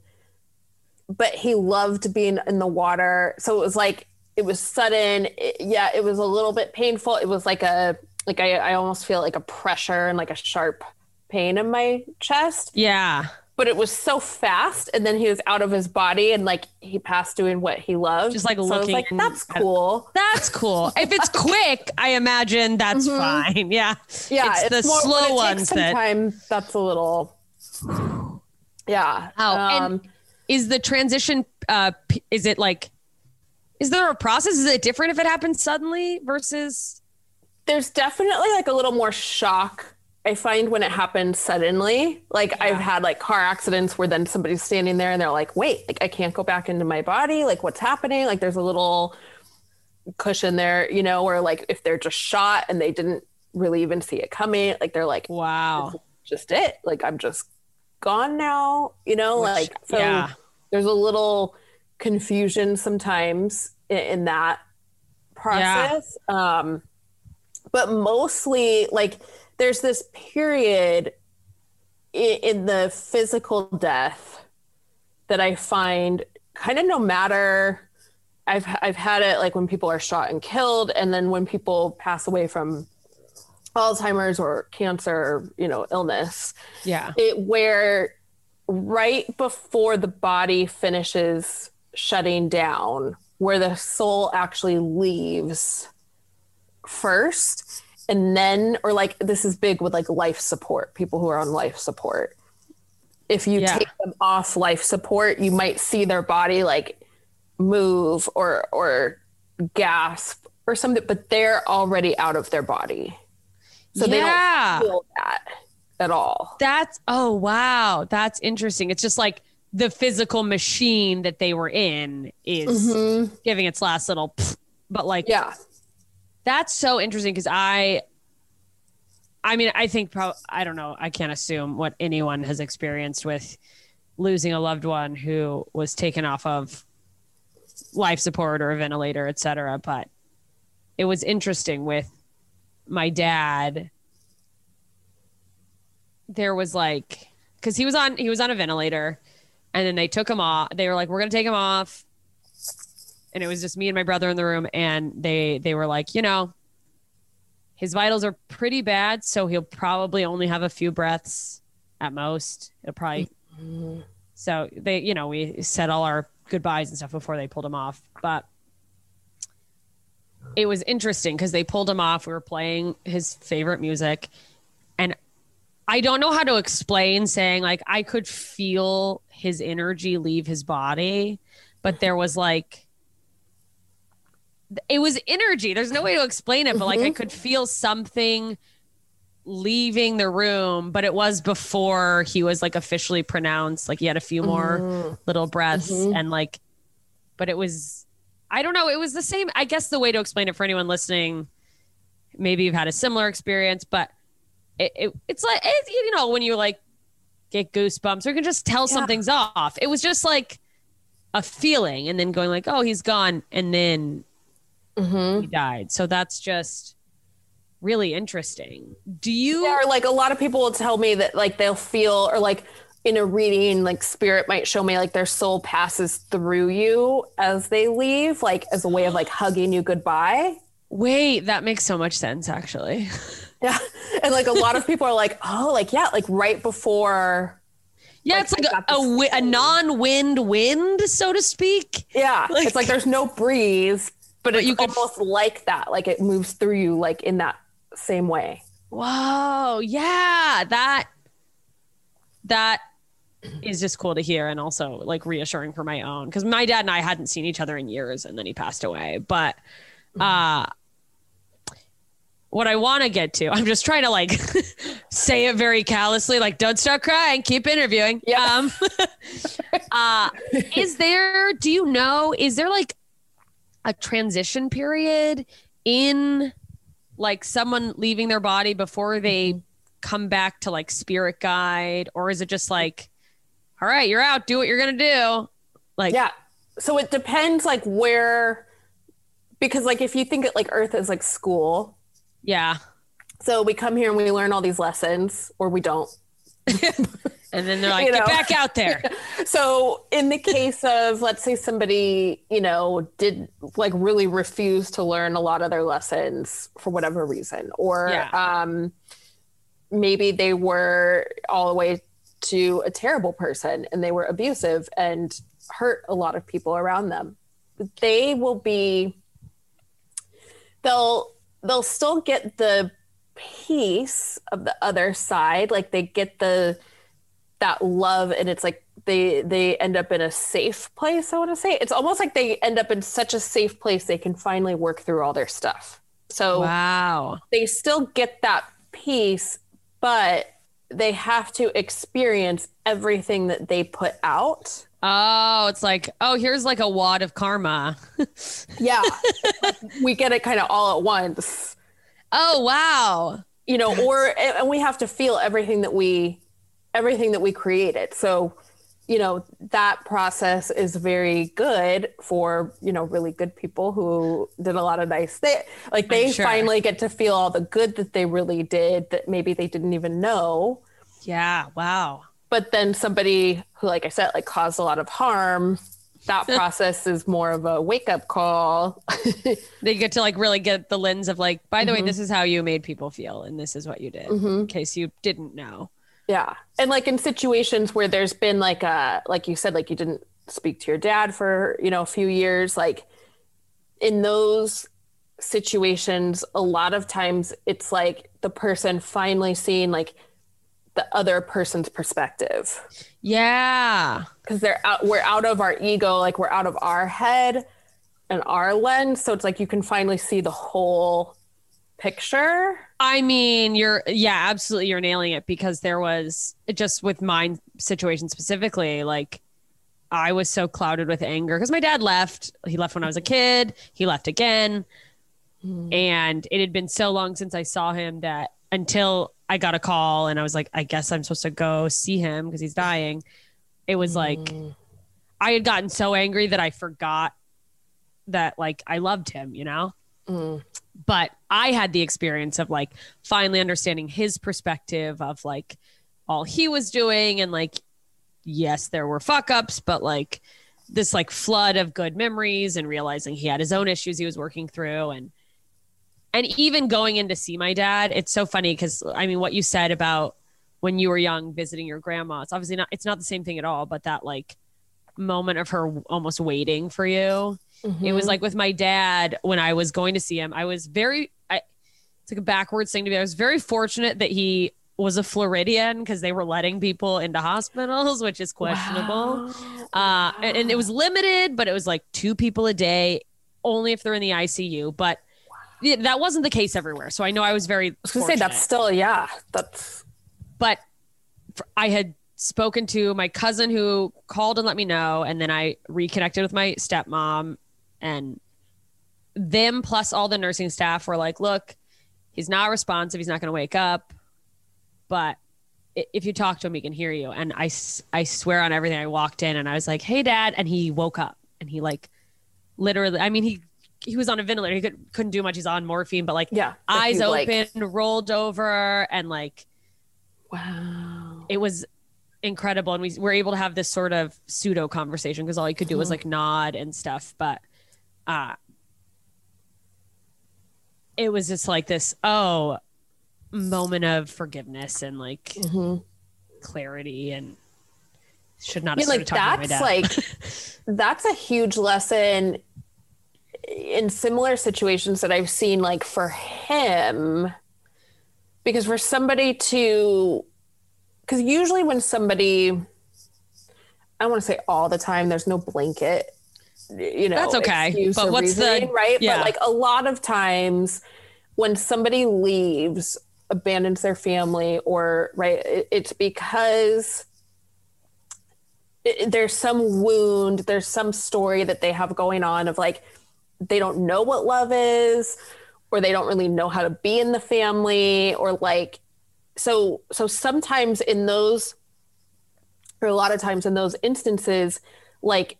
but he loved being in the water. So it was like it was sudden. It- yeah, it was a little bit painful. It was like a like I, I almost feel like a pressure and like a sharp pain in my chest. yeah But it was so fast, and then he was out of his body, and like he passed doing what he loved. Just, like, so I was like, that's cool. That's cool. If it's quick, I imagine that's fine. Yeah. Mm-hmm. Yeah, It's the more- slow it ones takes some that- time. That's a little. Yeah. Oh, um, and is the transition, uh, is it like, is there a process? Is it different if it happens suddenly versus? there's definitely like a little more shock. I find when it happens suddenly. Like I've had like car accidents where then somebody's standing there and they're like, "Wait, like I can't go back into my body. Like what's happening?" Like there's a little cushion there, you know, or like if they're just shot and they didn't really even see it coming, like they're like, Wow. just it. Like I'm just gone now, you know, Which- like so yeah. there's a little confusion sometimes in, in that process. Um but mostly like there's this period in, in the physical death that I find kind of no matter I've I've had it like when people are shot and killed and then when people pass away from Alzheimer's or cancer, or, you know, illness, Yeah. it where right before the body finishes shutting down, where the soul actually leaves first, and then, or like this is big with like life support, people who are on life support. If you Yeah. take them off life support, you might see their body like move or or gasp or something, but they're already out of their body. So Yeah. they don't feel that at all. That's, oh, wow. That's interesting. It's just like the physical machine that they were in is mm-hmm. giving its last little, pfft, but like, Yeah. That's so interesting because I, I mean, I think pro- I don't know. I can't assume what anyone has experienced with losing a loved one who was taken off of life support or a ventilator, et cetera. But it was interesting with my dad. There was like, because he was on he was on a ventilator, and then they took him off. They were like, "We're gonna take him off." And it was just me and my brother in the room and they they were like you know his vitals are pretty bad so he'll probably only have a few breaths at most. It'll probably so they you know we said all our goodbyes and stuff before they pulled him off but it was interesting because they pulled him off. We were playing his favorite music and i don't know how to explain saying like i could feel his energy leave his body but there was like it was energy. There's no way to explain it, but like I mm-hmm. could feel something leaving the room, but it was before he was like officially pronounced. Like he had a few more mm-hmm. little breaths mm-hmm. and like, but it was, I don't know. It was the same. I guess the way to explain it for anyone listening maybe you've had a similar experience, but it, it it's like it's, you know when you like get goosebumps or you can just tell Yeah. something's off. It was just like a feeling, and then going like, oh, he's gone, and then Mm-hmm. he died. So that's just really interesting. Do you? Yeah, or like a lot of people will tell me that like they'll feel or like in a reading, like spirit might show me like their soul passes through you as they leave, like as a way of like hugging you goodbye. Wait, that makes so much sense, actually. Yeah. And like a lot of people are like, oh, like, yeah, like right before. Yeah, Like, it's like a, a, wi- a non-wind wind, so to speak. Yeah. Like- it's like there's no breeze, but, you could- almost like that. Like it moves through you like in that same way. Whoa, yeah, that that is just cool to hear and also like reassuring for my own because my dad and I hadn't seen each other in years and then he passed away. But uh what I want to get to, I'm just trying to like say it very callously, like don't start crying, keep interviewing. Yeah. Um uh is there do you know, is there like a transition period in like someone leaving their body before they come back to like spirit guide? Or is it just like all right you're out. Do what you're gonna do. Like Yeah. So it depends like where, because like if you think it like Earth is like school, yeah. So we come here and we learn all these lessons, or we don't. and then they're like You get back out there So in the case of let's say somebody, you know, did like really refuse to learn a lot of their lessons for whatever reason, or Yeah. um, maybe they were all the way to a terrible person and they were abusive and hurt a lot of people around them. They will be they'll they'll still get the peace of the other side like they get the that love and it's like they they end up in a safe place i want to say. It's almost like they end up in such a safe place they can finally work through all their stuff. So wow. they still get that peace but they have to experience everything that they put out. Oh it's like oh here's like a wad of karma. Yeah. We get it kind of all at once. Oh wow. You know or and we have to feel everything that we everything that we created. So you know that process is very good for you know really good people who did a lot of nice things like they sure. finally get to feel all the good that they really did that maybe they didn't even know. Yeah wow. But then somebody who like i said like caused a lot of harm that process is more of a wake up call. They get to like really get the lens of like by the Mm-hmm. way this is how you made people feel and this is what you did in case you didn't know Yeah. And like in situations where there's been like a like you said like you didn't speak to your dad for, you know, a few years like in those situations a lot of times it's like the person finally seeing like the other person's perspective. Yeah. Because they're out we're out of our ego like we're out of our head and our lens. So it's like you can finally see the whole picture I mean, you're yeah, absolutely you're nailing it because there was just with mine situation specifically, like I was so clouded with anger because my dad left. He left when I was a kid. He left again. Hmm. And it had been so long since I saw him that until I got a call and I was like, I guess I'm supposed to go see him because he's dying. It was like hmm. I had gotten so angry that I forgot that like I loved him, you know? But I had the experience of like finally understanding his perspective of like all he was doing and like yes there were fuck ups but like this like flood of good memories and realizing he had his own issues he was working through. And and even going in to see my dad it's so funny cuz I mean what you said about when you were young visiting your grandma it's obviously not it's not the same thing at all but that like moment of her almost waiting for you it was like with my dad when I was going to see him. I was very, I, it's like a backwards thing to be. I was very fortunate that he was a Floridian because they were letting people into hospitals, which is questionable. Uh, and, and it was limited, but it was like two people a day, only if they're in the ICU. But yeah, that wasn't the case everywhere. So I know I was very. I was gonna say that's still yeah that's but I had spoken to my cousin who called and let me know, and then I reconnected with my stepmom, and them plus all the nursing staff were like, "Look, he's not responsive. He's not going to wake up. But if you talk to him, he can hear you. And I, I swear on everything, I walked in and I was like, hey, dad. And he woke up and he like literally, I mean, he, he was on a ventilator. He could, couldn't do much. He's on morphine, but like Yeah. eyes open, like- rolled over, and like wow. it was incredible. And we were able to have this sort of pseudo conversation because all he could do was mm-hmm. like nod and stuff. But uh it was just like this, oh, moment of forgiveness and like Mhm. clarity and should not I mean, like talking to my that's like that's a huge lesson in similar situations that I've seen like for him. Because for somebody to because usually when somebody I want to say all the time there's no blanket you know That's okay, but what's the- right yeah. but like a lot of times when somebody leaves abandons their family or right it's because there's some wound there's some story that they have going on of like they don't know what love is or they don't really know how to be in the family or like so so sometimes in those or a lot of times in those instances like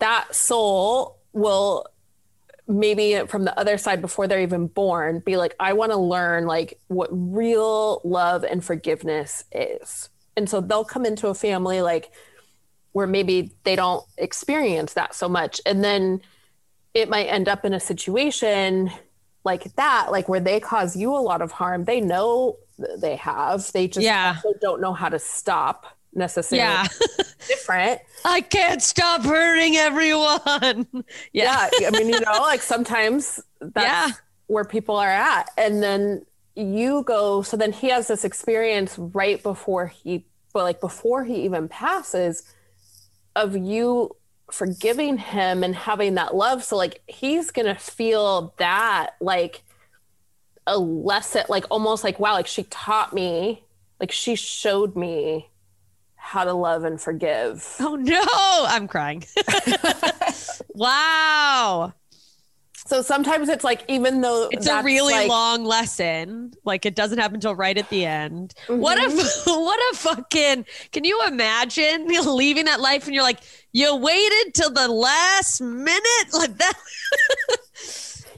that soul will maybe from the other side before they're even born be like i want to learn like what real love and forgiveness is. And so they'll come into a family like where maybe they don't experience that so much. And then it might end up in a situation like that like where they cause you a lot of harm. They know they have. They just Yeah. don't know how to stop necessarily yeah. different I can't stop hurting everyone. yeah. I mean, you know, like sometimes that's Yeah. where people are at. And then you go, so then he has this experience right before he, but like before he even passes, of you forgiving him and having that love. So like he's going to feel that like a lesson, like almost like, wow, like she taught me, like she showed me how to love and forgive. Oh no, I'm crying. wow. So sometimes it's like, even though It's a really like- long lesson. Like it doesn't happen until right at the end. What Mm-hmm. if what a fucking can you imagine leaving that life and you're like, you waited till the last minute? Like that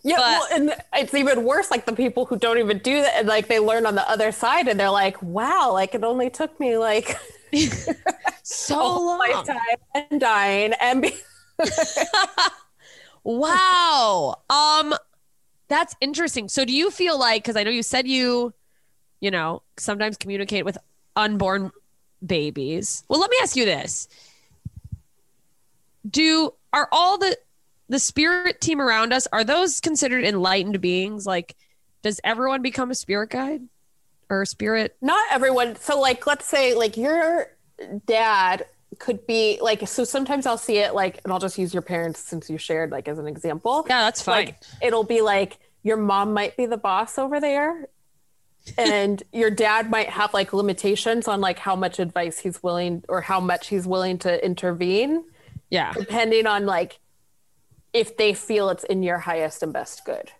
Yeah, But- well, and it's even worse. Like the people who don't even do that, and like they learn on the other side, and they're like, "Wow, like it only took me like so long. lifetime and dying and be." Wow. Um that's interesting. So do you feel like cuz I know you said you you know, sometimes communicate with unborn babies. Well, let me ask you this. Do are all the the spirit team around us are those considered enlightened beings? Like does everyone become a spirit guide or spirit? Not everyone. So, like, let's say, like your dad could be like. So sometimes I'll see it like, and I'll just use your parents since you shared like as an example. Yeah, that's fine. Like it'll be like your mom might be the boss over there. and your dad might have like limitations on like how much advice he's willing or how much he's willing to intervene yeah. depending on like if they feel it's in your highest and best good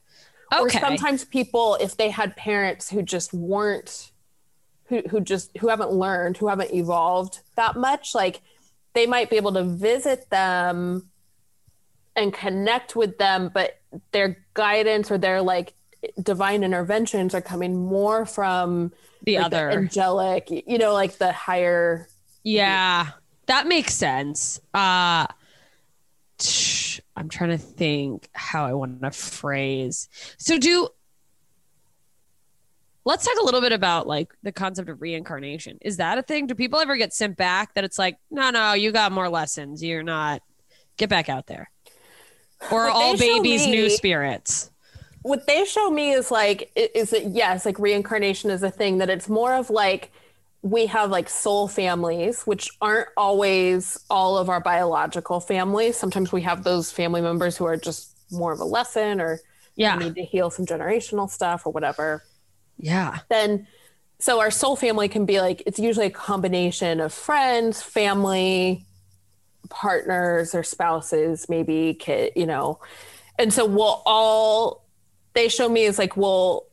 or sometimes people if they had parents who just weren't who, who just who haven't learned who haven't evolved that much like they might be able to visit them and connect with them but their guidance or their like divine interventions are coming more from the like, other. angelic you know like the higher. Yeah, that makes sense. Uh I'm trying to think how I want to phrase. So do Let's talk a little bit about like the concept of reincarnation. Is that a thing? Do people ever get sent back that it's like, "No, no, you got more lessons. You're not get back out there." Or all babies new spirits. what they show me is like is it yes like reincarnation is a thing that it's more of like we have like soul families which aren't always all of our biological families sometimes we have those family members who are just more of a lesson or Yeah. need to heal some generational stuff or whatever Yeah. then so our soul family can be like it's usually a combination of friends family partners or spouses maybe kid you know and so we'll all they show me is like we'll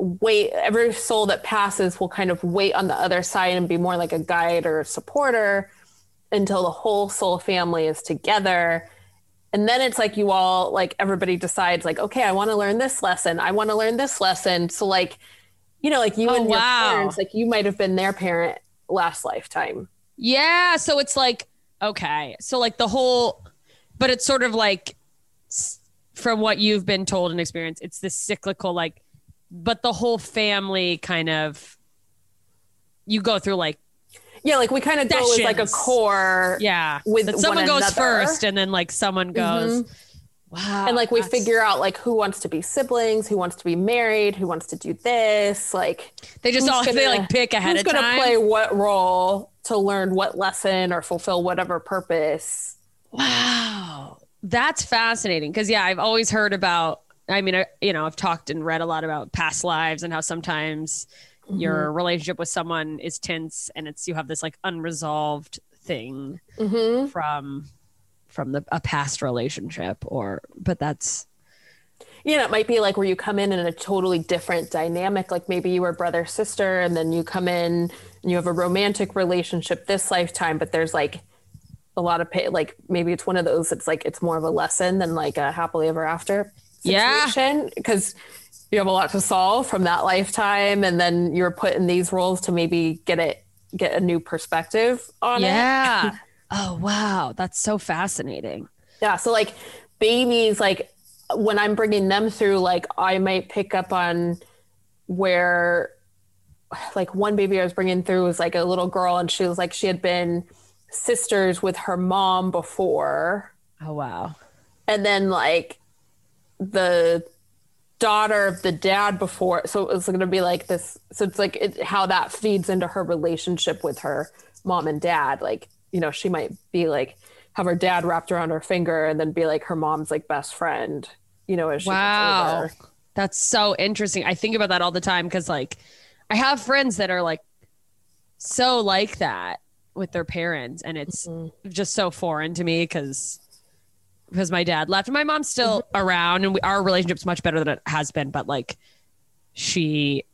wait every soul that passes will kind of wait on the other side and be more like a guide or a supporter until the whole soul family is together and then it's like you all like everybody decides like okay i want to learn this lesson i want to learn this lesson so like you know like you Oh, and your parents like you might have been their parent last lifetime Yeah. So it's like, okay. So, like, the whole, but it's sort of like, from what you've been told and experienced, it's this cyclical, like, but the whole family kind of, you go through like, yeah like we kind of go as like a core yeah, with that someone one goes another. first and then like someone mm-hmm. goes, wow. and like we that's- figure out like who wants to be siblings who wants to be married who wants to do this like they just all, they gonna- like pick ahead who's of gonna time. play what role to learn what lesson or fulfill whatever purpose Wow. That's fascinating. Cause yeah, I've always heard about, I mean, I, you know, I've talked and read a lot about past lives and how sometimes your relationship with someone is tense and it's, you have this like unresolved thing mm-hmm. from, from the, a past relationship or, but that's, you know, it might be like where you come in in a totally different dynamic. Like maybe you were brother sister, and then you come in and you have a romantic relationship this lifetime, but there's like a lot of pay. Like maybe it's one of those. It's like it's more of a lesson than like a happily ever after. Situation because you have a lot to solve from that lifetime, and then you're put in these roles to maybe get it get a new perspective on it. yeah. oh, wow. That's so fascinating. Yeah. So like babies, like when I'm bringing them through, like I might pick up on where, like one baby I was bringing through was like a little girl, and she was like she had been sisters with her mom before, Oh, wow. and then like the daughter of the dad before. So it was going to be like this. So it's like it, how that feeds into her relationship with her mom and dad. Like you know, she might be like have her dad wrapped around her finger and then be like her mom's like best friend. You know, as she Wow. gets older. That's so interesting. I think about that all the time because, like, I have friends that are like so like that with their parents, and it's mm-hmm. just so foreign to me because because my dad left and my mom's still around, and we, our relationship's much better than it has been. But like, she,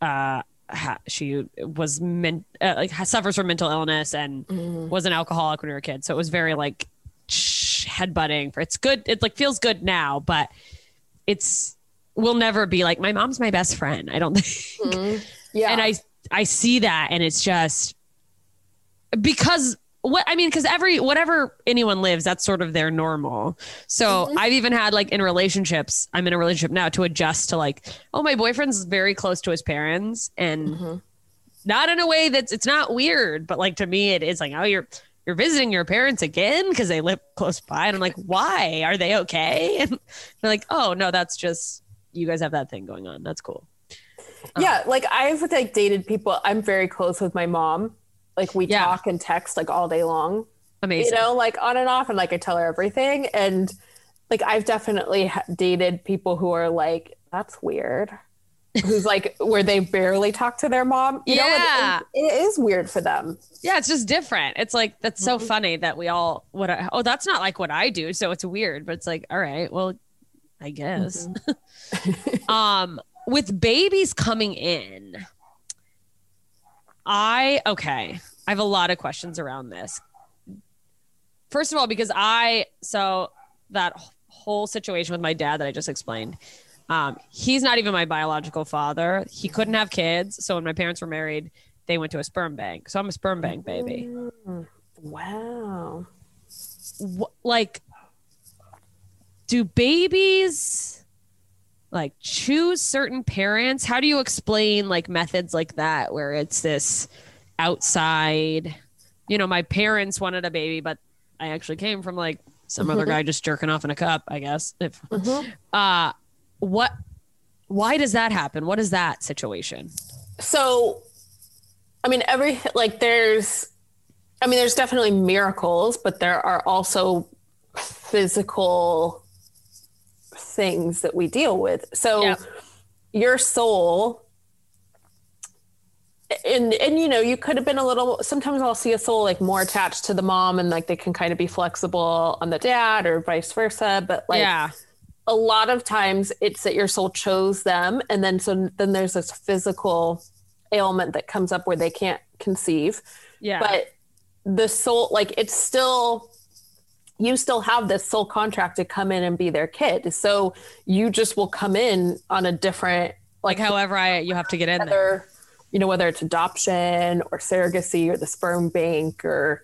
uh, ha, she was men- uh, like suffers from mental illness and was an alcoholic when we were kids, so it was very like headbutting. For it's good, it like feels good now, but it's will never be like my mom's my best friend. I don't think. Yeah, And I I see that and it's just because what I mean because every whatever anyone lives that's sort of their normal. So mm-hmm. I've even had like in relationships, I'm in a relationship now to adjust to like oh my boyfriend's very close to his parents and mm-hmm. not in a way that's it's not weird, but like to me it is like oh you're you're visiting your parents again because they live close by and I'm like why are they okay? And they're like oh no that's just you guys have that thing going on. That's cool. yeah. Um, like I've like dated people. I'm very close with my mom. Like we Yeah. talk and text like all day long. Amazing. you know, like on and off, and like I tell her everything. And like I've definitely dated people who are like, that's weird. Who's like where they barely talk to their mom. You know, Yeah. it- it is weird for them. Yeah, it's just different. It's like that's so funny that we all what I, oh that's not like what I do, so it's weird, but it's like all right, well, I guess. um with babies coming in, I okay, I have a lot of questions around this. First of all, because I so that whole situation with my dad that I just explained. Um, he's not even my biological father. He couldn't have kids, so when my parents were married, they went to a sperm bank. So I'm a sperm bank baby. Wow. Wh- like, do babies like choose certain parents? How do you explain like methods like that where it's this outside? You know, my parents wanted a baby, but I actually came from like some other guy just jerking off in a cup. I guess. If uh, what? Why does that happen? What is that situation? So, I mean, every like there's, I mean, there's definitely miracles, but there are also physical things that we deal with. So, Yeah. your soul. And and you know you could have been a little. Sometimes I'll see a soul like more attached to the mom, and like they can kind of be flexible on the dad, or vice versa. But like yeah. a lot of times it's that your soul chose them and then so then there's this physical ailment that comes up where they can't conceive Yeah. but the soul like it's still you still have this soul contract to come in and be their kid so you just will come in on a different like however I you have to get in there. you know whether it's adoption or surrogacy or the sperm bank or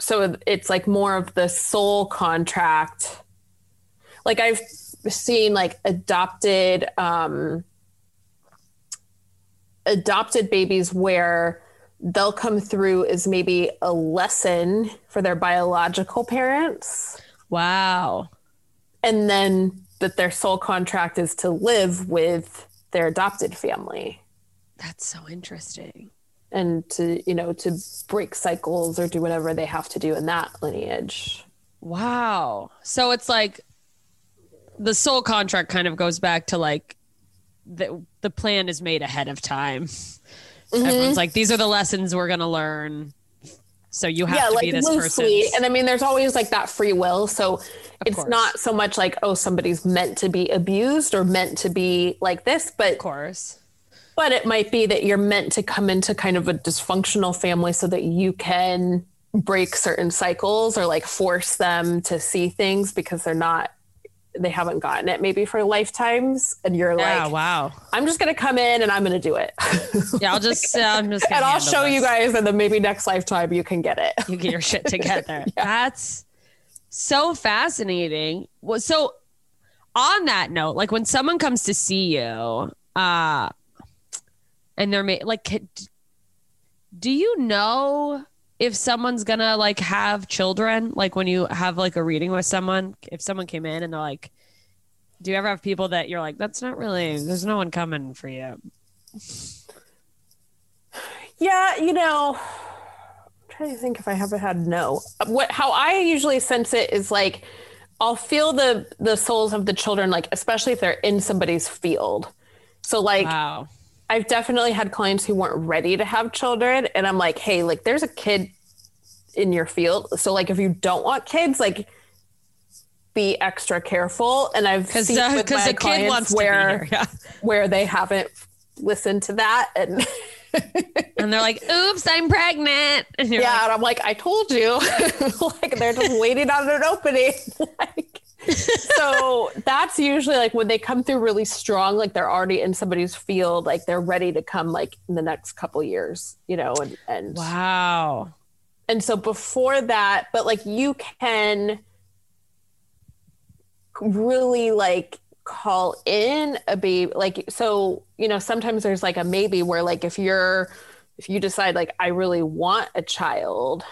so it's like more of the soul contract like i've seen like adopted um adopted babies where they'll come through as maybe a lesson for their biological parents Wow. and then that their soul contract is to live with their adopted family That's so interesting. and to you know to break cycles or do whatever they have to do in that lineage Wow. So it's like the soul contract kind of goes back to like the the plan is made ahead of time. Mm-hmm. Everyone's like, these are the lessons we're gonna learn. So you have yeah to like be this loosely person. and i mean there's always like that free will so it's course. not so much like oh somebody's meant to be abused or meant to be like this but Of course. but it might be that you're meant to come into kind of a dysfunctional family so that you can break certain cycles or like force them to see things because they're not they haven't gotten it maybe for lifetimes and you're Yeah, like wow. i'm just to come in and i'm to do it Yeah, I'll just uh, I'm just gonna and i'll show you guys and then maybe next lifetime you can get it you get your shit together. That's so fascinating. Well, so on that note, like when someone comes to see you, uh, and they're ma- like, do you know if someone's gonna like have children? Like when you have like a reading with someone, if someone came in and they're like, do you ever have people that you're like, that's not really, there's no one coming for you? Yeah, you know, I'm trying to think if I haven't had no. What how I usually sense it is like I'll feel the the souls of the children, like especially if they're in somebody's field. So like Wow. I've definitely had clients who weren't ready to have children, and I'm like, hey, like there's a kid in your field. So like if you don't want kids, like be extra careful. And I've seen uh, with because my clients where to be here. Yeah. where they haven't listened to that and And they're like, oops, I'm pregnant. And yeah, like, and I'm like, I told you. like they're just waiting on an opening. like so that's usually like when they come through really strong, like they're already in somebody's field, like they're ready to come like in the next couple years, you know, and and wow. and so before that, but like you can really like call in a baby like so you know sometimes there's like a maybe where like if you're if you decide like i really want a child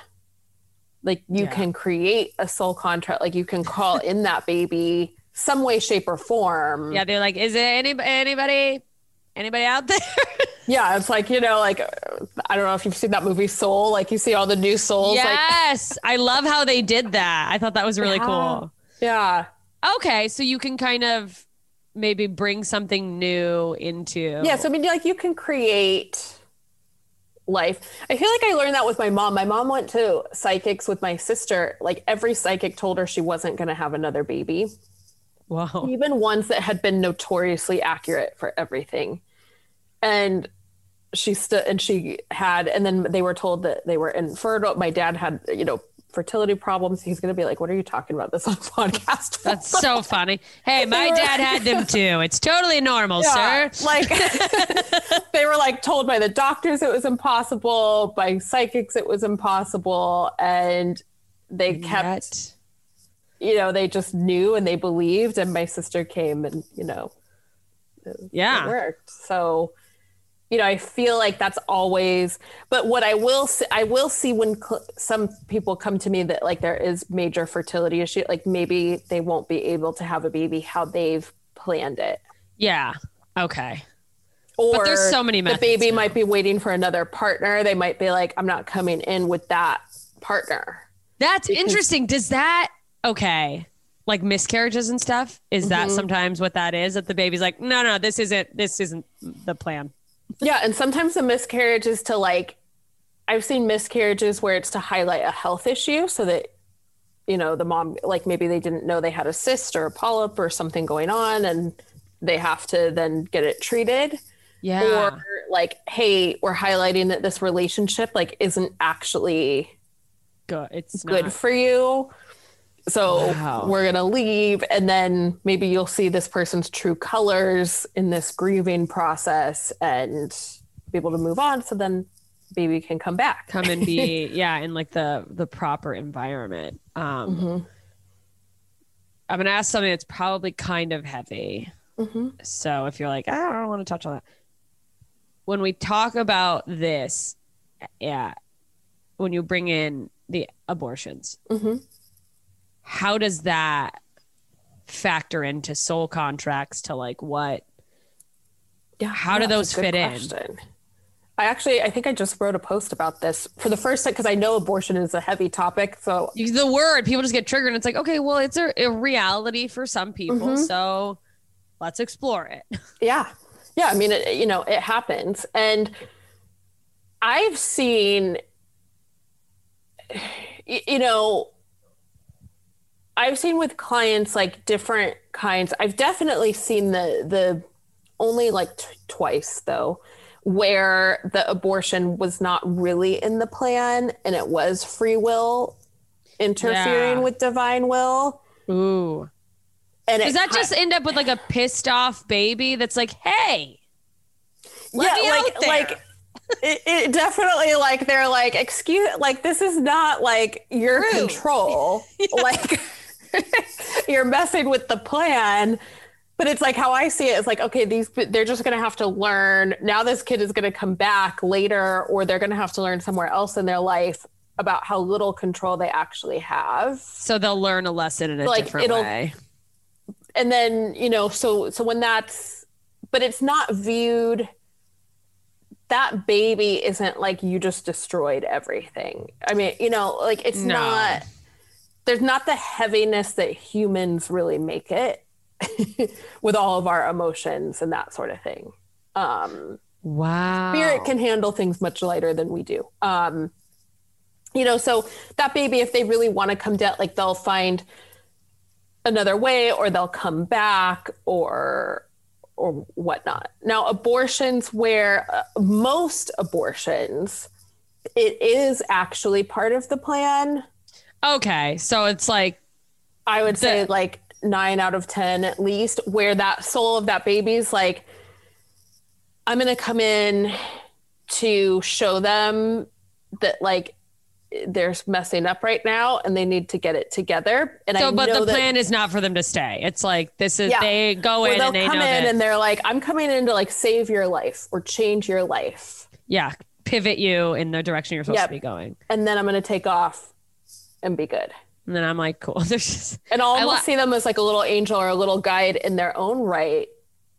like you Yeah. can create a soul contract like you can call in that baby some way shape or form Yeah, they're like, is there any anybody anybody out there? yeah it's like you know like i don't know if you've seen that movie soul like you see all the new souls like yes, I love how they did that. I thought that was really Yeah. cool. yeah Okay, so you can kind of maybe bring something new into. Yeah, so I mean, like you can create life. I feel like I learned that with my mom. My mom went to psychics with my sister. Like every psychic told her she wasn't going to have another baby, Wow. even ones that had been notoriously accurate for everything. And she stood and she had, and then they were told that they were infertile. My dad had, you know, fertility problems. He's going to be like, "What are you talking about this on podcast?" That's so funny. Hey, my dad had them too. It's totally normal, Yeah, sir. Like they were like told by the doctors it was impossible, by psychics it was impossible, and they kept, Yet- you know, they just knew and they believed. And my sister came and you know it yeah. worked. So you know, I feel like that's always. But what I will see, I will see when cl- some people come to me that like there is major fertility issue, like maybe they won't be able to have a baby how they've planned it. Yeah. Okay. or there's so many the baby now. might be waiting for another partner they might be like i'm not coming in with that partner That's Because- interesting. Does that okay? Like miscarriages and stuff? Is that Mhm. sometimes what that is? That the baby's like, no, no, this isn't. This isn't the plan. Yeah and sometimes the miscarriage is to like i've seen miscarriages where it's to highlight a health issue so that you know the mom like maybe they didn't know they had a cyst or a polyp or something going on and they have to then get it treated Yeah. or like hey we're highlighting that this relationship like isn't actually good. It's good not- for you so Wow. we're gonna leave and then maybe you'll see this person's true colors in this grieving process and be able to move on so then baby can come back come and be yeah in like the the proper environment. Um, Mhm. I'm gonna ask something that's probably kind of heavy. Mhm. So if you're like, "Ah, I don't want to touch on that. When we talk about this, yeah, when you bring in the abortions, Mhm. How does that factor into soul contracts to like what? Yeah. How do those fit in? I actually, I think I just wrote a post about this for the first time because I know abortion is a heavy topic. So The word people just get triggered. And it's like, okay, well, it's a, a reality for some people, Mhm. so let's explore it. yeah, yeah. I mean, it, you know, it happens, and I've seen, you know, I've seen with clients like different kinds. I've definitely seen the the only like t- twice though where the abortion was not really in the plan and it was free will interfering Yeah. with divine will Ooh. and it Does that just end up with like a pissed off baby that's like, hey, yeah, like like it, it definitely like they're like excuse like this is not like your Rude. control like you're messing with the plan but it's like how i see it is like okay these they're just going to have to learn now this kid is going to come back later or they're going to have to learn somewhere else in their life about how little control they actually have so they'll learn a lesson in a Like, different way. and then you know so so when that's but it's not viewed that baby isn't like you just destroyed everything i mean you know like it's No. not there's not the heaviness that humans really make it with all of our emotions and that sort of thing. Um Wow. spirit can handle things much lighter than we do. Um you know so that baby if they really want to come down like they'll find another way or they'll come back or or whatnot. Now abortions where uh, most abortions it is actually part of the plan Okay. So it's like, I would say like nine out of 10 at least, where that soul of that baby's like, I'm going to come in to show them that like they're messing up right now and they need to get it together. And so, I but the that plan is not for them to stay. It's like, this is, Yeah. they go in and they come know in that, and they're like, I'm coming in to like save your life or change your life. yeah, pivot you in the direction you're supposed Yep. to be going. And then I'm going to take off and be good. And then I'm like, cool. There's just, and I'll I almost li- see them as like a little angel or a little guide in their own right.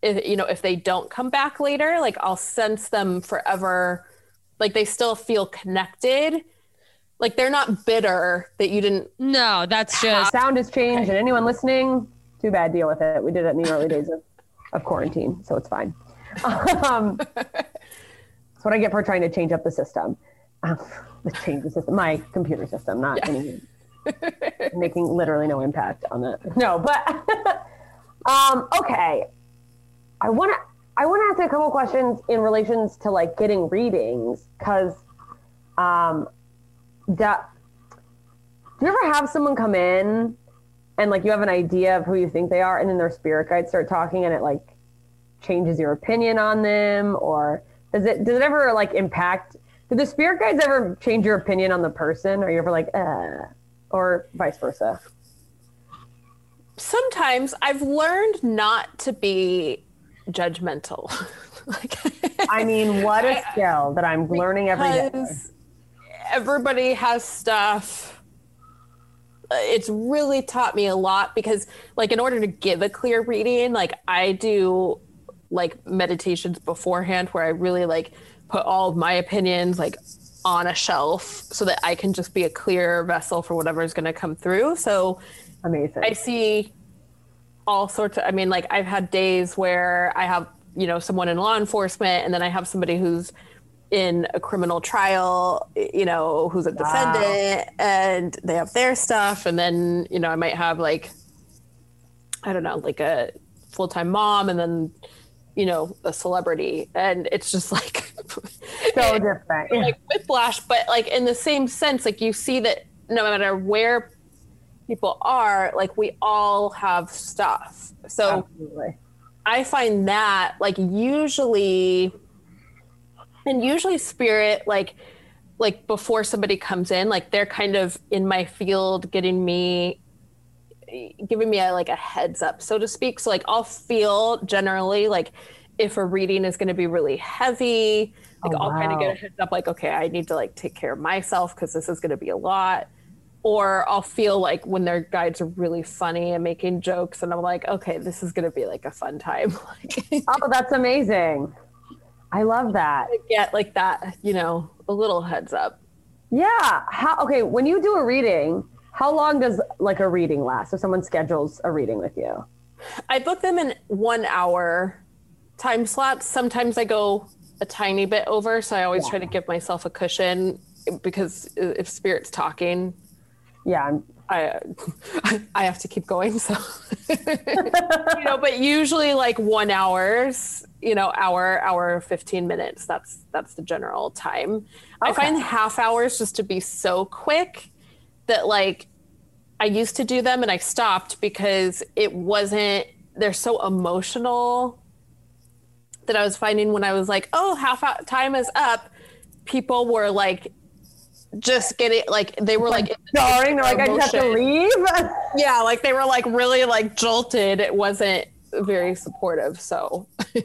If, you know, if they don't come back later, like I'll sense them forever. Like they still feel connected. Like they're not bitter that you didn't. no, that's just, Sound has changed, and anyone listening, too bad. Deal with it. We did it in the early days of, of quarantine, so it's fine. Um, that's what I get for trying to change up the system. Change the system, my computer system, not any making literally no impact on the no. But um, okay, I want to I want to ask a couple questions in relations to like getting readings because um, that do you ever have someone come in and like you have an idea of who you think they are and then their spirit guides start talking and it like changes your opinion on them or does it does it ever like impact do the spirit guides ever change your opinion on the person Are you ever like uh or vice versa Sometimes I've learned not to be judgmental. like, i mean what a skill that i'm learning every day everybody has stuff. It's really taught me a lot because, like, in order to give a clear reading, like, I do like meditations beforehand where I really like put all of my opinions like on a shelf so that I can just be a clear vessel for whatever is going to come through. So amazing I see all sorts of, I mean, like I've had days where I have, you know, someone in law enforcement and then I have somebody who's in a criminal trial, you know, who's a defendant, and they have their stuff, and then you know, I might have like, I don't know, like a full time mom, and then you know, a celebrity, and it's just like So different. like whiplash, but like in the same sense, like you see that no matter where people are, like we all have stuff. So Absolutely. I find that like usually and usually spirit like like before somebody comes in, like they're kind of in my field getting me giving me a like a heads up, so to speak. So like I'll feel generally like if a reading is going to be really heavy, like Oh, I'll kind of get a heads up like okay, I need to like take care of myself because this is going to be a lot. Or I'll feel like when their guides are really funny and making jokes, and I'm like, okay, this is going to be like a fun time. Oh, that's amazing. I love that. get like that, you know, a little heads up. Yeah. How okay, when you do a reading, how long does like a reading last? If someone schedules a reading with you? I book them in one hour time slots. Sometimes I go a tiny bit over, so I always try to give myself a cushion because if spirit's talking, Yeah, I'm I I have to keep going. So you know, but usually like one hours, you know, hour, hour, fifteen minutes. That's that's the general time. I find half hours just to be so quick that like I used to do them and I stopped because it wasn't. They're so emotional that I was finding when I was like, oh, half time is up. People were like, just getting like they were like, jarring. They're like, I just have to leave. yeah, like they were like really like jolted. It wasn't very supportive. So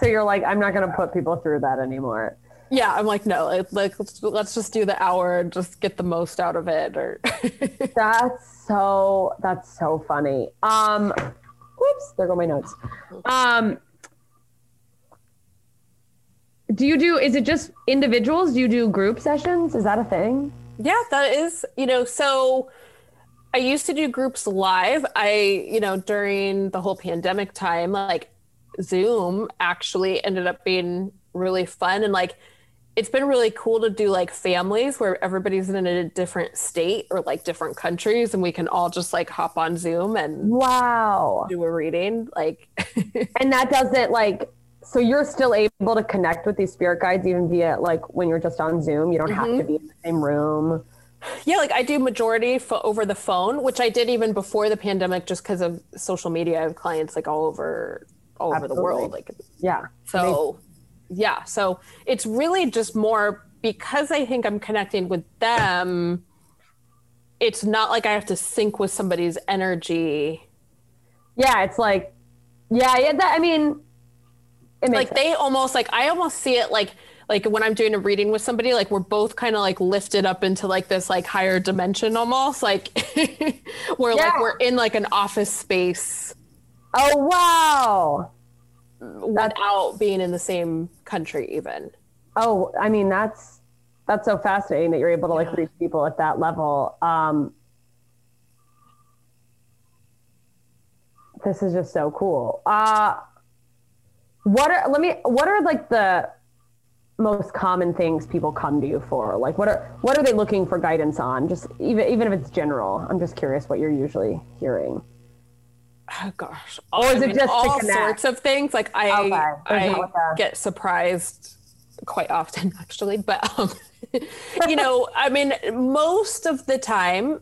so you're like, I'm not gonna put people through that anymore. Yeah, I'm like, no, like, like let's, let's just do the hour and just get the most out of it. Or That's so that's so funny. Um whoops, there go my notes. Um do you do is it just individuals? Do you do group sessions? Is that a thing? yeah, that is, you know, so I used to do groups live. I, you know, during the whole pandemic time, like Zoom actually ended up being really fun and like it's been really cool to do like families where everybody's in a different state or like different countries and we can all just like hop on Zoom and Wow. do a reading. Like And that doesn't like so you're still able to connect with these spirit guides even via like when you're just on Zoom. You don't have to mm-hmm. be in the same room. Yeah, like I do majority fo- over the phone, which I did even before the pandemic, just because of social media. I have clients like all over, all over the world. Like Yeah. so, yeah. So it's really just more because I think I'm connecting with them. It's not like I have to sync with somebody's energy. Yeah, it's like yeah, yeah, that I mean Like they almost like I almost see it like like when I'm doing a reading with somebody, like we're both kind of like lifted up into like this like higher dimension almost like where like Yeah. we're in like an office space Oh wow. Without being in the same country even. Oh, I mean that's that's so fascinating that you're able to like reach people at that level. Um, this is just so cool. Uh, what are let me what are like the most common things people come to you for? Like what are what are they looking for guidance on? Just even even if it's general. I'm just curious what you're usually hearing. Oh gosh. Or is I it mean, just all sorts of things? Like I Okay. I not like a- get surprised quite often actually, but um you know, I mean most of the time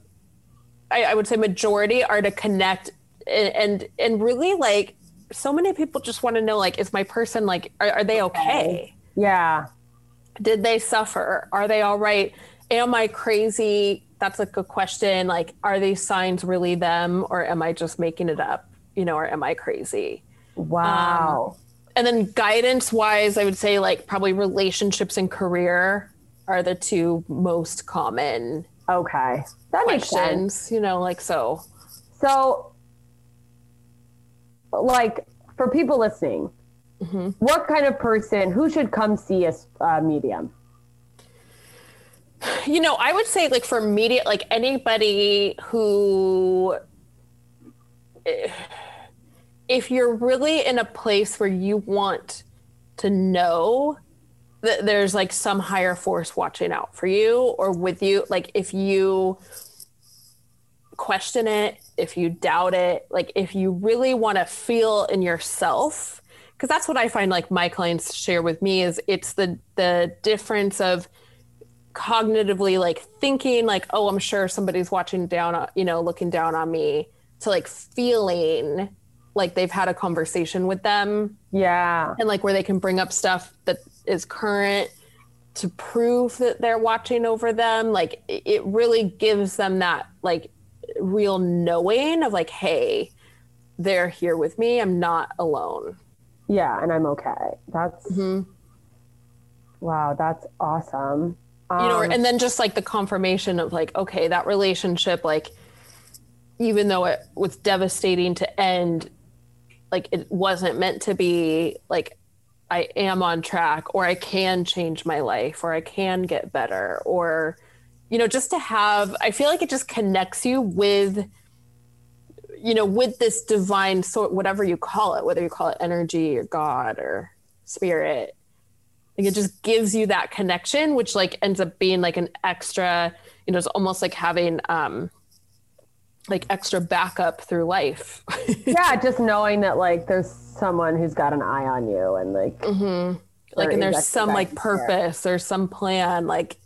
I, I would say majority are to connect and and, and really like so many people just want to know like is my person like are, are they okay? Yeah. did they suffer are they all right am i crazy that's like a question like are these signs really them or am i just making it up you know or am i crazy Wow. and then guidance wise i would say like probably relationships and career are the two most common okay. That makes sense. you know like so So, like, for people listening, what kind of person, who should come see a, uh, medium? You know i would say like for media like anybody who eh, if you're really in a place where you want to know that there's like some higher force watching out for you or with you. Like if you question it, if you doubt it, like if you really want to feel in yourself, because that's what I find like my clients share with me is it's the the difference of cognitively like thinking like oh i'm sure somebody's watching down you know looking down on me to like feeling like they've had a conversation with them Yeah. and like where they can bring up stuff that is current to prove that they're watching over them like it really gives them that like real knowing of like hey they're here with me i'm not alone Yeah, and I'm okay. That's mm-hmm. wow, that's awesome. You know Um, and then just like the confirmation of like okay that relationship like even though it was devastating to end like it wasn't meant to be like i am on track or i can change my life or i can get better or you know just to have i feel like it just connects you with you know with this divine sort whatever you call it whether you call it energy or god or spirit like it just gives you that connection which like ends up being like an extra you know it's almost like having um like extra backup through life yeah, just knowing that like there's someone who's got an eye on you and like Mm-hmm. like and there's some like extra there. purpose or some plan like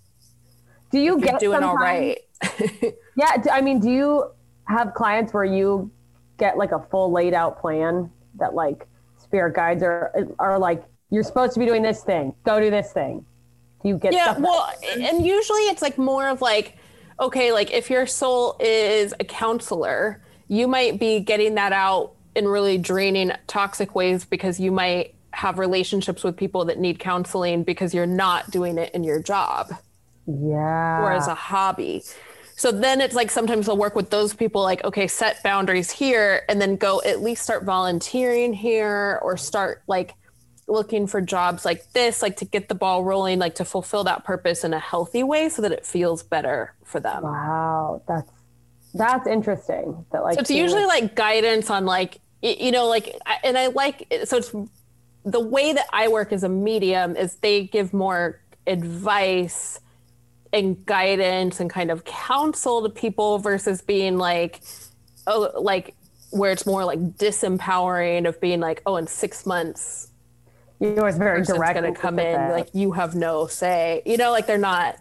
do you get doing all right Yeah, I mean, do you have clients where you get like a full laid out plan that like spirit guides are are like you're supposed to be doing this thing, go do this thing. You get yeah stuff well and usually it's like more of like okay like if your soul is a counselor you might be getting that out in really draining toxic ways because you might have relationships with people that need counseling because you're not doing it in your job yeah. or as a hobby. So then it's like sometimes I'll work with those people like, okay, set boundaries here and then go at least start volunteering here or start like looking for jobs like this, like to get the ball rolling, like to fulfill that purpose in a healthy way so that it feels better for them. Wow, that's that's interesting. That like So it's usually like guidance on like, you know, like, and I like, so it's the way that I work as a medium is they give more advice and guidance and kind of counsel to people versus being like, oh, like where it's more like disempowering of being like, oh, in six months, you know it's very direct. gonna and come in, like you have no say, you know, like they're not.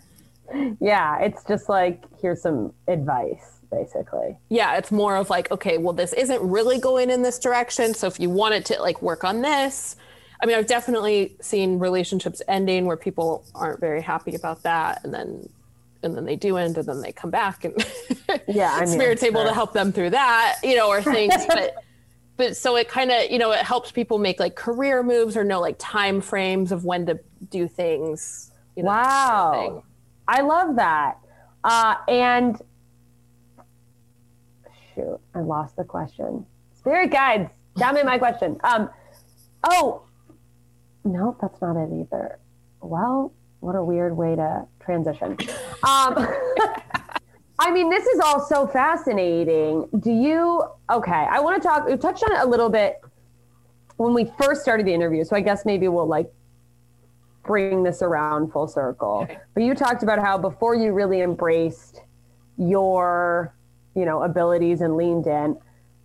yeah, it's just like here's some advice, basically. yeah it's more of like okay well this isn't really going in this direction so if you wanted to like work on this i mean i've definitely seen relationships ending where people aren't very happy about that and then and then they do end and then they come back and Yeah, I mean, spirit's able to help them through that you know or things but but so it kind of you know it helps people make like career moves or know like time frames of when to do things you know, sort of thing. Wow. I love that. Uh, and shoot, I lost the question. Spirit guides. Me my question. Um, oh, no, that's not it either. Well, what a weird way to transition. Um, I mean, this is all so fascinating. Do you? Okay, I want to talk. We touched on it a little bit when we first started the interview, so I guess maybe we'll like bring this around full circle. Okay. But you talked about how before you really embraced your, you know, abilities and leaned in.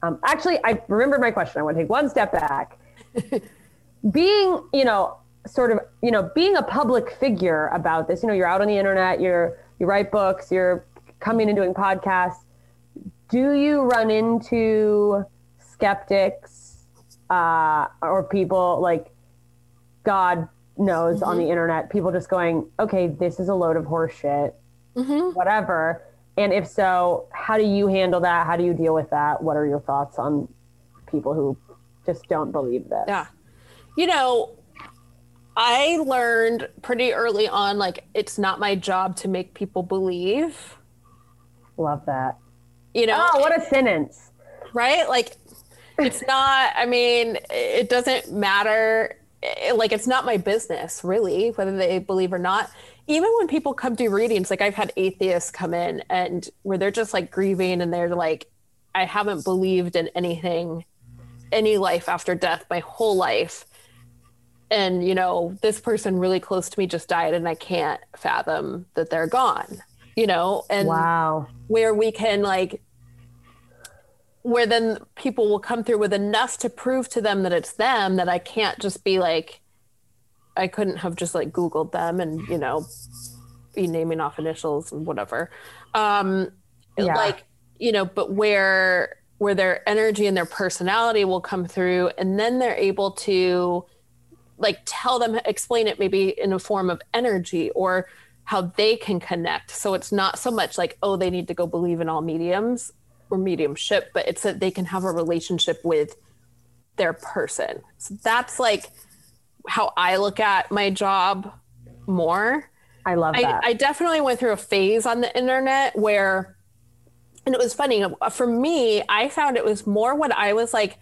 Um, actually, I remember my question. I want to take one step back. being, you know, sort of, you know, being a public figure about this. You know, you're out on the internet. You're you write books. You're coming and doing podcasts. Do you run into skeptics uh, or people like God knows on the internet, people just going, okay, this is a load of horse shit, whatever. And if so, how do you handle that? How do you deal with that? What are your thoughts on people who just don't believe this? Yeah. You know, I learned pretty early on like it's not my job to make people believe. Love that. You know, Oh, what a sentence. right? Like it's not I mean, it doesn't matter It- like it's not my business really whether they believe or not. Even when people come do readings, like I've had atheists come in and where they're just like grieving and they're like I haven't believed in anything any life after death my whole life and you know this person really close to me just died and i can't fathom that they're gone you know and wow where we can like where then people will come through with enough to prove to them that it's them that i can't just be like i couldn't have just like googled them and you know be naming off initials and whatever um Yeah. like you know but where where their energy and their personality will come through and then they're able to like tell them explain it maybe in a form of energy or how they can connect so it's not so much like oh they need to go believe in all mediums or mediumship but it's that they can have a relationship with their person so that's like how i look at my job more I love I, that. I definitely went through a phase on the internet where, and it was funny for me. I found it was more when I was like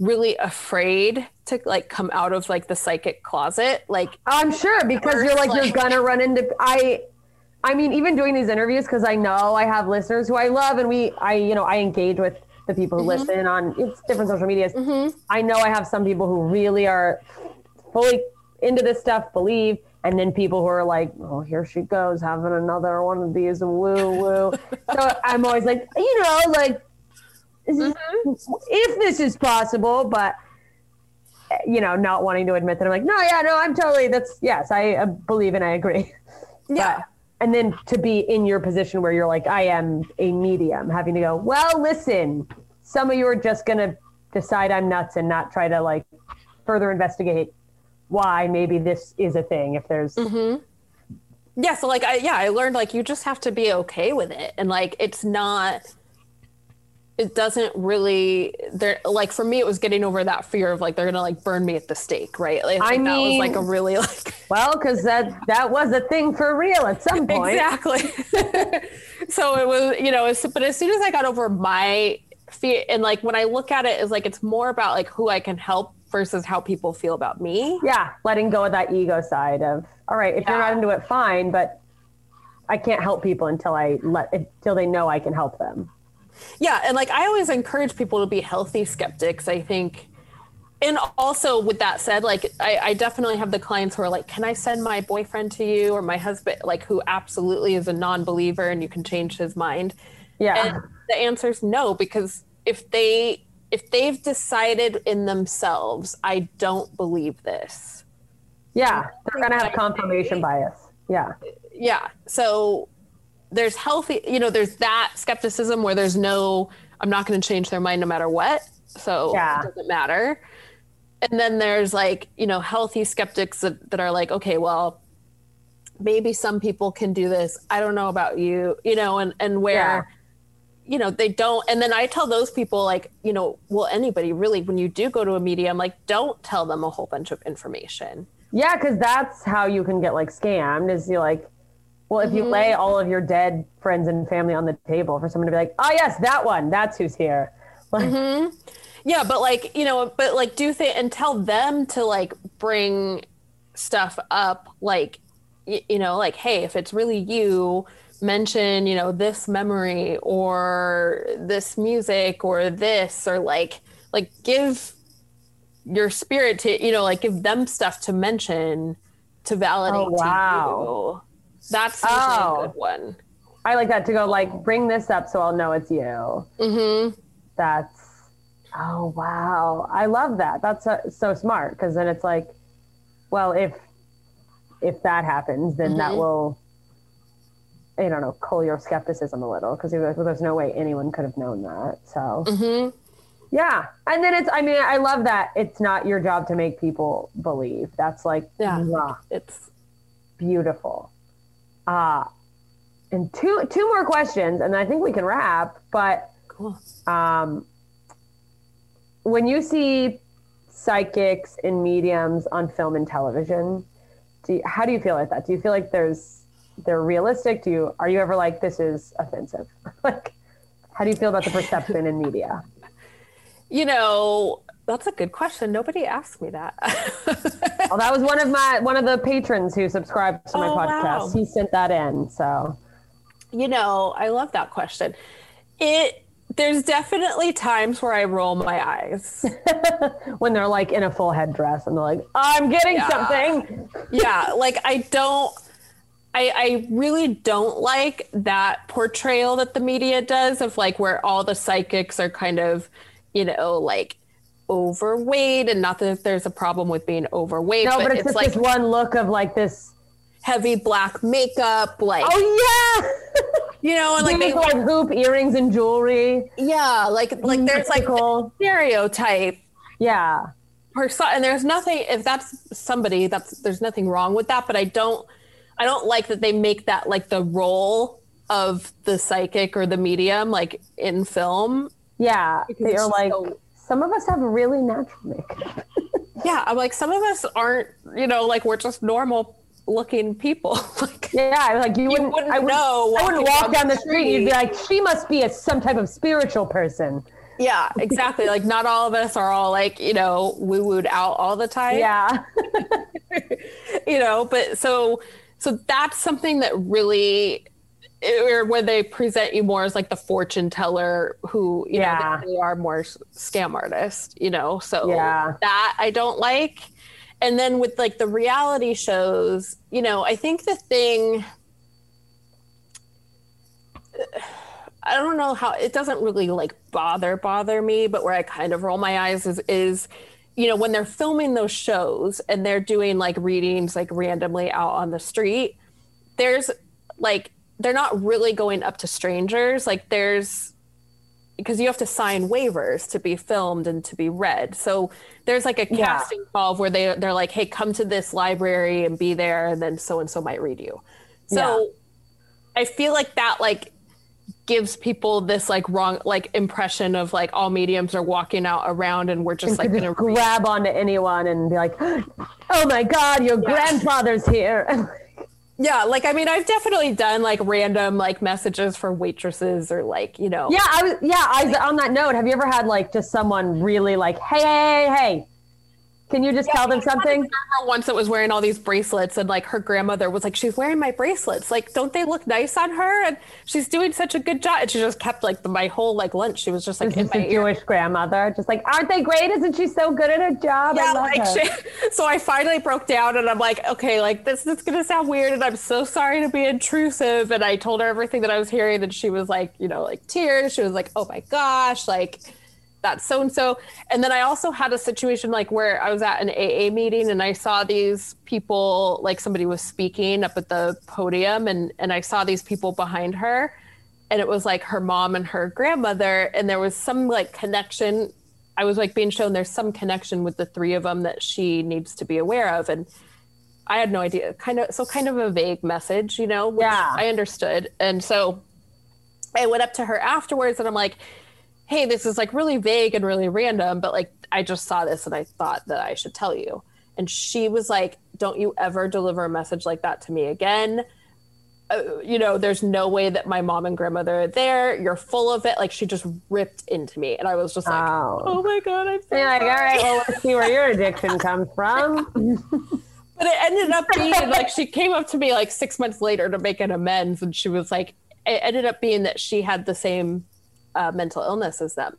really afraid to like come out of like the psychic closet. Like I'm sure because you're like, Like- you're gonna run into I I mean even doing these interviews because I know I have listeners who I love and we I you know I engage with the people who Mm-hmm. listen on it's different social medias. I know I have some people who really are fully into this stuff, believe, and then people who are like, oh, here she goes having another one of these woo woo. so I'm always like, you know, like Mm-hmm. if this is possible, but you know, not wanting to admit that I'm like, no, yeah, no, I'm totally, that's, yes, I uh, believe and I agree. yeah, But, and then to be in your position where you're like, I am a medium, having to go, well, listen, some of you are just going to decide I'm nuts and not try to like further investigate why maybe this is a thing if there's, mm-hmm. yeah. So like I yeah I learned like you just have to be okay with it and like it's not. It doesn't really there like for me it was getting over that fear of like they're gonna like burn me at the stake right like, I that was like a really like well, because that, that was a thing for real at some point. Exactly. so it was, you know, as, but as soon as I got over my fear, and like when I look at it, is like it's more about like who I can help versus how people feel about me. Yeah, letting go of that ego side of, all right, if you're not into it, fine, but I can't help people until I let until they know I can help them. Yeah, and like I always encourage people to be healthy skeptics. I think, and also with that said, like I, I definitely have the clients who are like, "Can I send my boyfriend to you or my husband?" Like who absolutely is a non-believer and you can change his mind. Yeah. And the answer is no, because if they if they've decided in themselves, I don't believe this. yeah, they're gonna have confirmation bias. Yeah. Yeah. So there's healthy, you know, there's that skepticism where there's no, I'm not going to change their mind no matter what. So Yeah. it doesn't matter. And then there's like, you know, healthy skeptics that, that are like, okay, well, maybe some people can do this. I don't know about you, you know, and, and where, you know, they don't. And then I tell those people, like, you know, well, anybody really, when you do go to a medium, like, don't tell them a whole bunch of information. Yeah, because that's how you can get like scammed. Is you like, well, if you Mm-hmm. lay all of your dead friends and family on the table for someone to be like, oh yes, that one, that's who's here. Mm-hmm. Yeah, but like, you know, but like do they and tell them to like bring stuff up like y- you know, like hey, if it's really you, mention, you know, this memory or this music or this or like like give your spirit to, you know, like give them stuff to mention to validate Oh, wow. That's usually Oh. a good one. I like that to go like, bring this up so I'll know it's you. Mhm. That's oh wow, I love that. That's so, so smart because then it's like, well, if if that happens, then that will. I don't know, cool your skepticism a little because you're like, well, there's no way anyone could have known that. So, Mhm. Yeah. And then it's, I mean, I love that it's not your job to make people believe. That's like, Yeah. It's beautiful. Uh, and two, two more questions, and I think we can wrap. But cool. um, when you see psychics and mediums on film and television, do you, how do you feel like that? Do you feel like there's, they're realistic? Do you, are you ever like, this is offensive? like, how do you feel about the perception in media? You know, that's a good question. Nobody asked me that. Well, that was one of my one of the patrons who subscribed to my Oh, podcast. wow. He sent that in. So you know, I love that question. It there's definitely times where I roll my eyes. when they're like in a full headdress and they're like, I'm getting Yeah. something. yeah, like I don't I I really don't like that portrayal that the media does of like where all the psychics are kind of, you know, like overweight and not that there's a problem with being overweight, No, but, but it's, it's just like this one look of like this. heavy black makeup, like Oh yeah, you know, and like they like hoop earrings and jewelry. yeah, like like there's like stereotype Yeah, person and there's nothing if that's somebody that's there's nothing wrong with that but i don't i don't like that they make that like the role of the psychic or the medium like in film yeah. Because They're like so- some of us have really natural makeup. yeah i'm like some of us aren't you know like we're just normal looking people like Yeah, like you wouldn't, wouldn't I wouldn't know I wouldn't walk down down the the street. You'd be like, she must be a some type of spiritual person. yeah exactly like not all of us are all like you know woo wooed out all the time Yeah, you know but so so that's something that really or where they present you more as like the fortune teller who you Yeah. know they are more scam artist you know so Yeah. that i don't like and then with like the reality shows you know i think the thing I don't know how it doesn't really like bother bother me, but where I kind of roll my eyes is is you know when they're filming those shows and they're doing like readings like randomly out on the street, there's like they're not really going up to strangers. Like there's because you have to sign waivers to be filmed and to be read. So there's like a Yeah. casting call where they they're like, "Hey, come to this library and be there, and then so and so might read you." So I feel like that like gives people this like wrong like impression of like all mediums are walking out around and we're just like gonna read. grab onto anyone and be like, "Oh my God, your grandfather's here." yeah like i mean i've definitely done like random like messages for waitresses or like you know yeah, I was. Yeah, I on that note. Have you ever had like just someone really like, "Hey, hey, hey, hey, can you just tell them something?" once that was wearing all these bracelets and like her grandmother was like she's wearing my bracelets like don't they look nice on her and she's doing such a good job and she just kept like the, my whole like lunch she was just like is my ear Jewish grandmother, just like, "Aren't they great? Isn't she so good at her job?" I yeah, love like she, so I finally broke down and I'm like, okay, like this is gonna sound weird and I'm so sorry to be intrusive. And I told her everything that I was hearing and she was like, you know, like tears. She was like, oh my gosh, like that's so and so. And then I also had a situation like where I was at an AA meeting and I saw these people, like somebody was speaking up at the podium and and I saw these people behind her. And it was like her mom and her grandmother. And there was some like connection. I was like being shown there's some connection with the three of them that she needs to be aware of. And i had no idea. Kind of so kind of a vague message you know which Yeah. i understood. And so i went up to her afterwards and i'm like hey this is like really vague and really random but like i just saw this and i thought that i should tell you and she was like don't you ever deliver a message like that to me again uh, you know, there's no way that my mom and grandmother are there. You're full of it. Like she just ripped into me, and I was just like, Oh. oh my god, I'm so You're like, "All right, well, let's see where your addiction comes from. But it ended up being like she came up to me like six months later to make an amends, and she was like, it ended up being that she had the same uh, mental illness as them,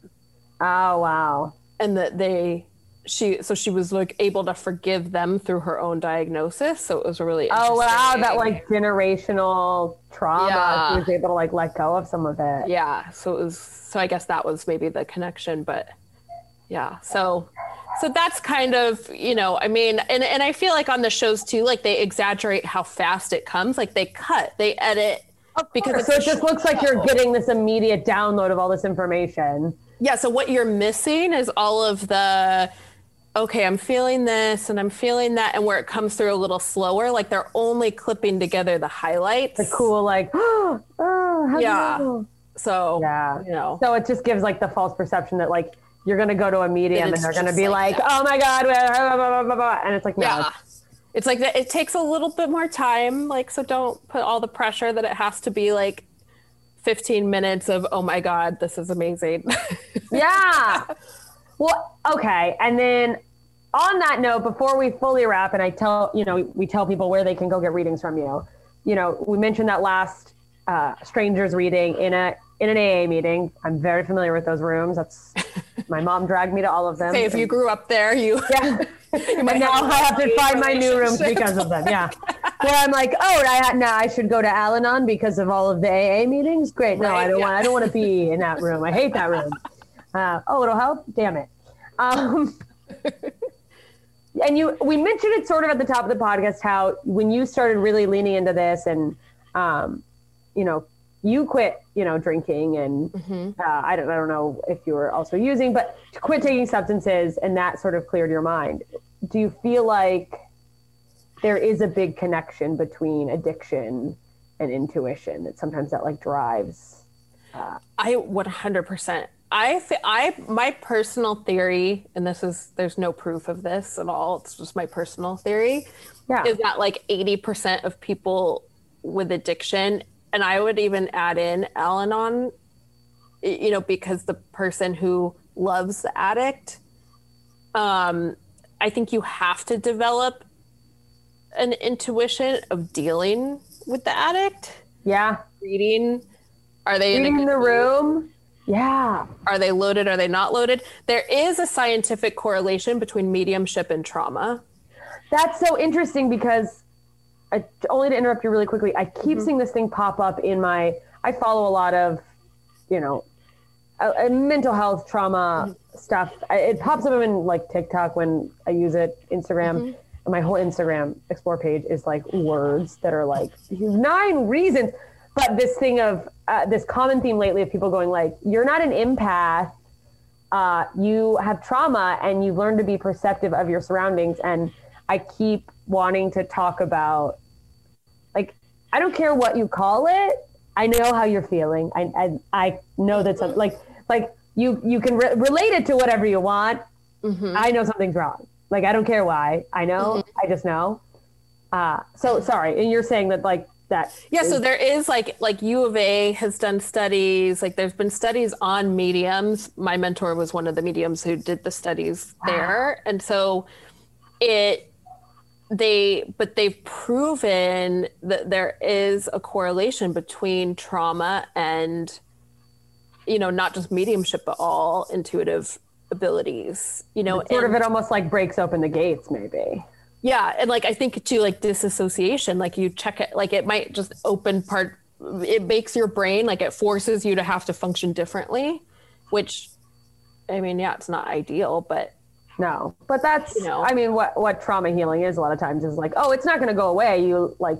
Oh wow. and that they. She so she was like able to forgive them through her own diagnosis. So it was a really Oh wow, that like generational trauma. Yeah. She was able to like let go of some of it. yeah so it was so i guess that was maybe the connection but yeah so so that's kind of you know i mean and, and i feel like on the shows too like they exaggerate how fast it comes like they cut they edit because so it just looks like you're getting this immediate download of all this information. yeah so what you're missing is all of the okay i'm feeling this and i'm feeling that and where it comes through a little slower like they're only clipping together the highlights The cool like, oh, how do you Yeah. know? so Yeah. you know So it just gives like the false perception that like you're gonna go to a medium and, they're gonna be like like, oh my god, blah, blah, blah, blah, blah," and it's like, no, Yeah. It's like that it takes a little bit more time, like so don't put all the pressure that it has to be like 15 minutes of oh my god, this is amazing. yeah. Well, okay. And then on that note, before we fully wrap, and I tell you know we tell people where they can go get readings from you. You know, we mentioned that last uh, strangers reading in a in an AA meeting. I'm very familiar with those rooms. That's my mom dragged me to all of them. Say if you grew up there, you yeah. And now I have to find my new rooms because of them. Yeah. Where I'm like, oh, I now I should go to Al-Anon because of all of the AA meetings. Great. No, Right, I don't yeah. want. I don't want to be in that room. I hate that room. Uh, oh, it'll help. Damn it. Um, and you, we mentioned it sort of at the top of the podcast how when you started really leaning into this, and um, you know, you quit, you know, drinking, and uh, I don't, I don't know if you were also using, but to quit taking substances, and that sort of cleared your mind. Do you feel like there is a big connection between addiction and intuition that sometimes that like drives? I 100%. I, th- I, my personal theory, and this is, there's no proof of this at all. It's just my personal theory, Yeah. is that like 80% of people with addiction, and I would even add in Al Anon, you know, because the person who loves the addict, um, I think you have to develop an intuition of dealing with the addict, Yeah. reading. Are they in Reading good the mood? room. Yeah. Are they loaded? Are they not loaded? There is a scientific correlation between mediumship and trauma. That's so interesting because I, only to interrupt you really quickly, I keep seeing this thing pop up in my. I follow a lot of, you know, uh, mental health trauma stuff. I, it pops up in like TikTok when I use it, Instagram, and my whole Instagram explore page is like words that are like nine reasons. But this thing of uh, this common theme lately of people going like, "You're not an empath." uh, you have trauma and you've learned to be perceptive of your surroundings. And I keep wanting to talk about, like, I don't care what you call it. I know how you're feeling. I I, I know that some like like you you can re- relate it to whatever you want. I know something's wrong. Like I don't care why. I know. I just know. Uh, so sorry. And you're saying that like that. Yeah, so there is like like U of A has done studies. Like there's been studies on mediums. My mentor was one of the mediums who did the studies there, and so it they but they've proven that there is a correlation between trauma and you know not just mediumship but all intuitive abilities you know sort of it almost like breaks open the gates maybe. yeah, and like I think too, like disassociation, like you check it, like it might just open part. It makes your brain like it forces you to have to function differently, which, I mean, yeah, it's not ideal, but No, but that's You know. I mean what what trauma healing is a lot of times is like, oh, it's not going to go away. You like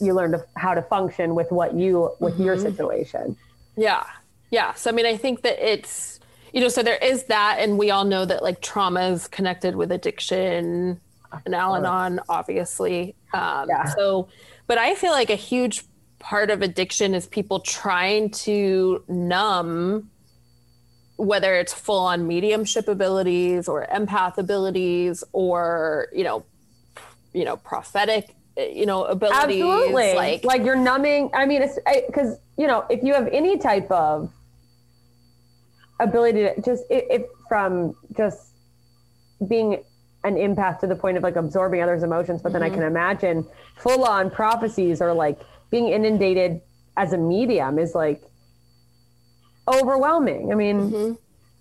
you learn to, how to function with what you with your Mm-hmm. situation. yeah, yeah. So I mean, I think that it's you know, so there is that, and we all know that like trauma is connected with addiction and Al-Anon, obviously. Um, Yeah. So, but I feel like a huge part of addiction is people trying to numb whether it's full on mediumship abilities or empath abilities or you know you know prophetic you know abilities Absolutely, like like you're numbing. I mean, it's because you know if you have any type of ability to just if, if from just being an empath to the point of like absorbing others' emotions, but then I Mm-hmm. can imagine full on prophecies or like being inundated as a medium is like overwhelming. I mean,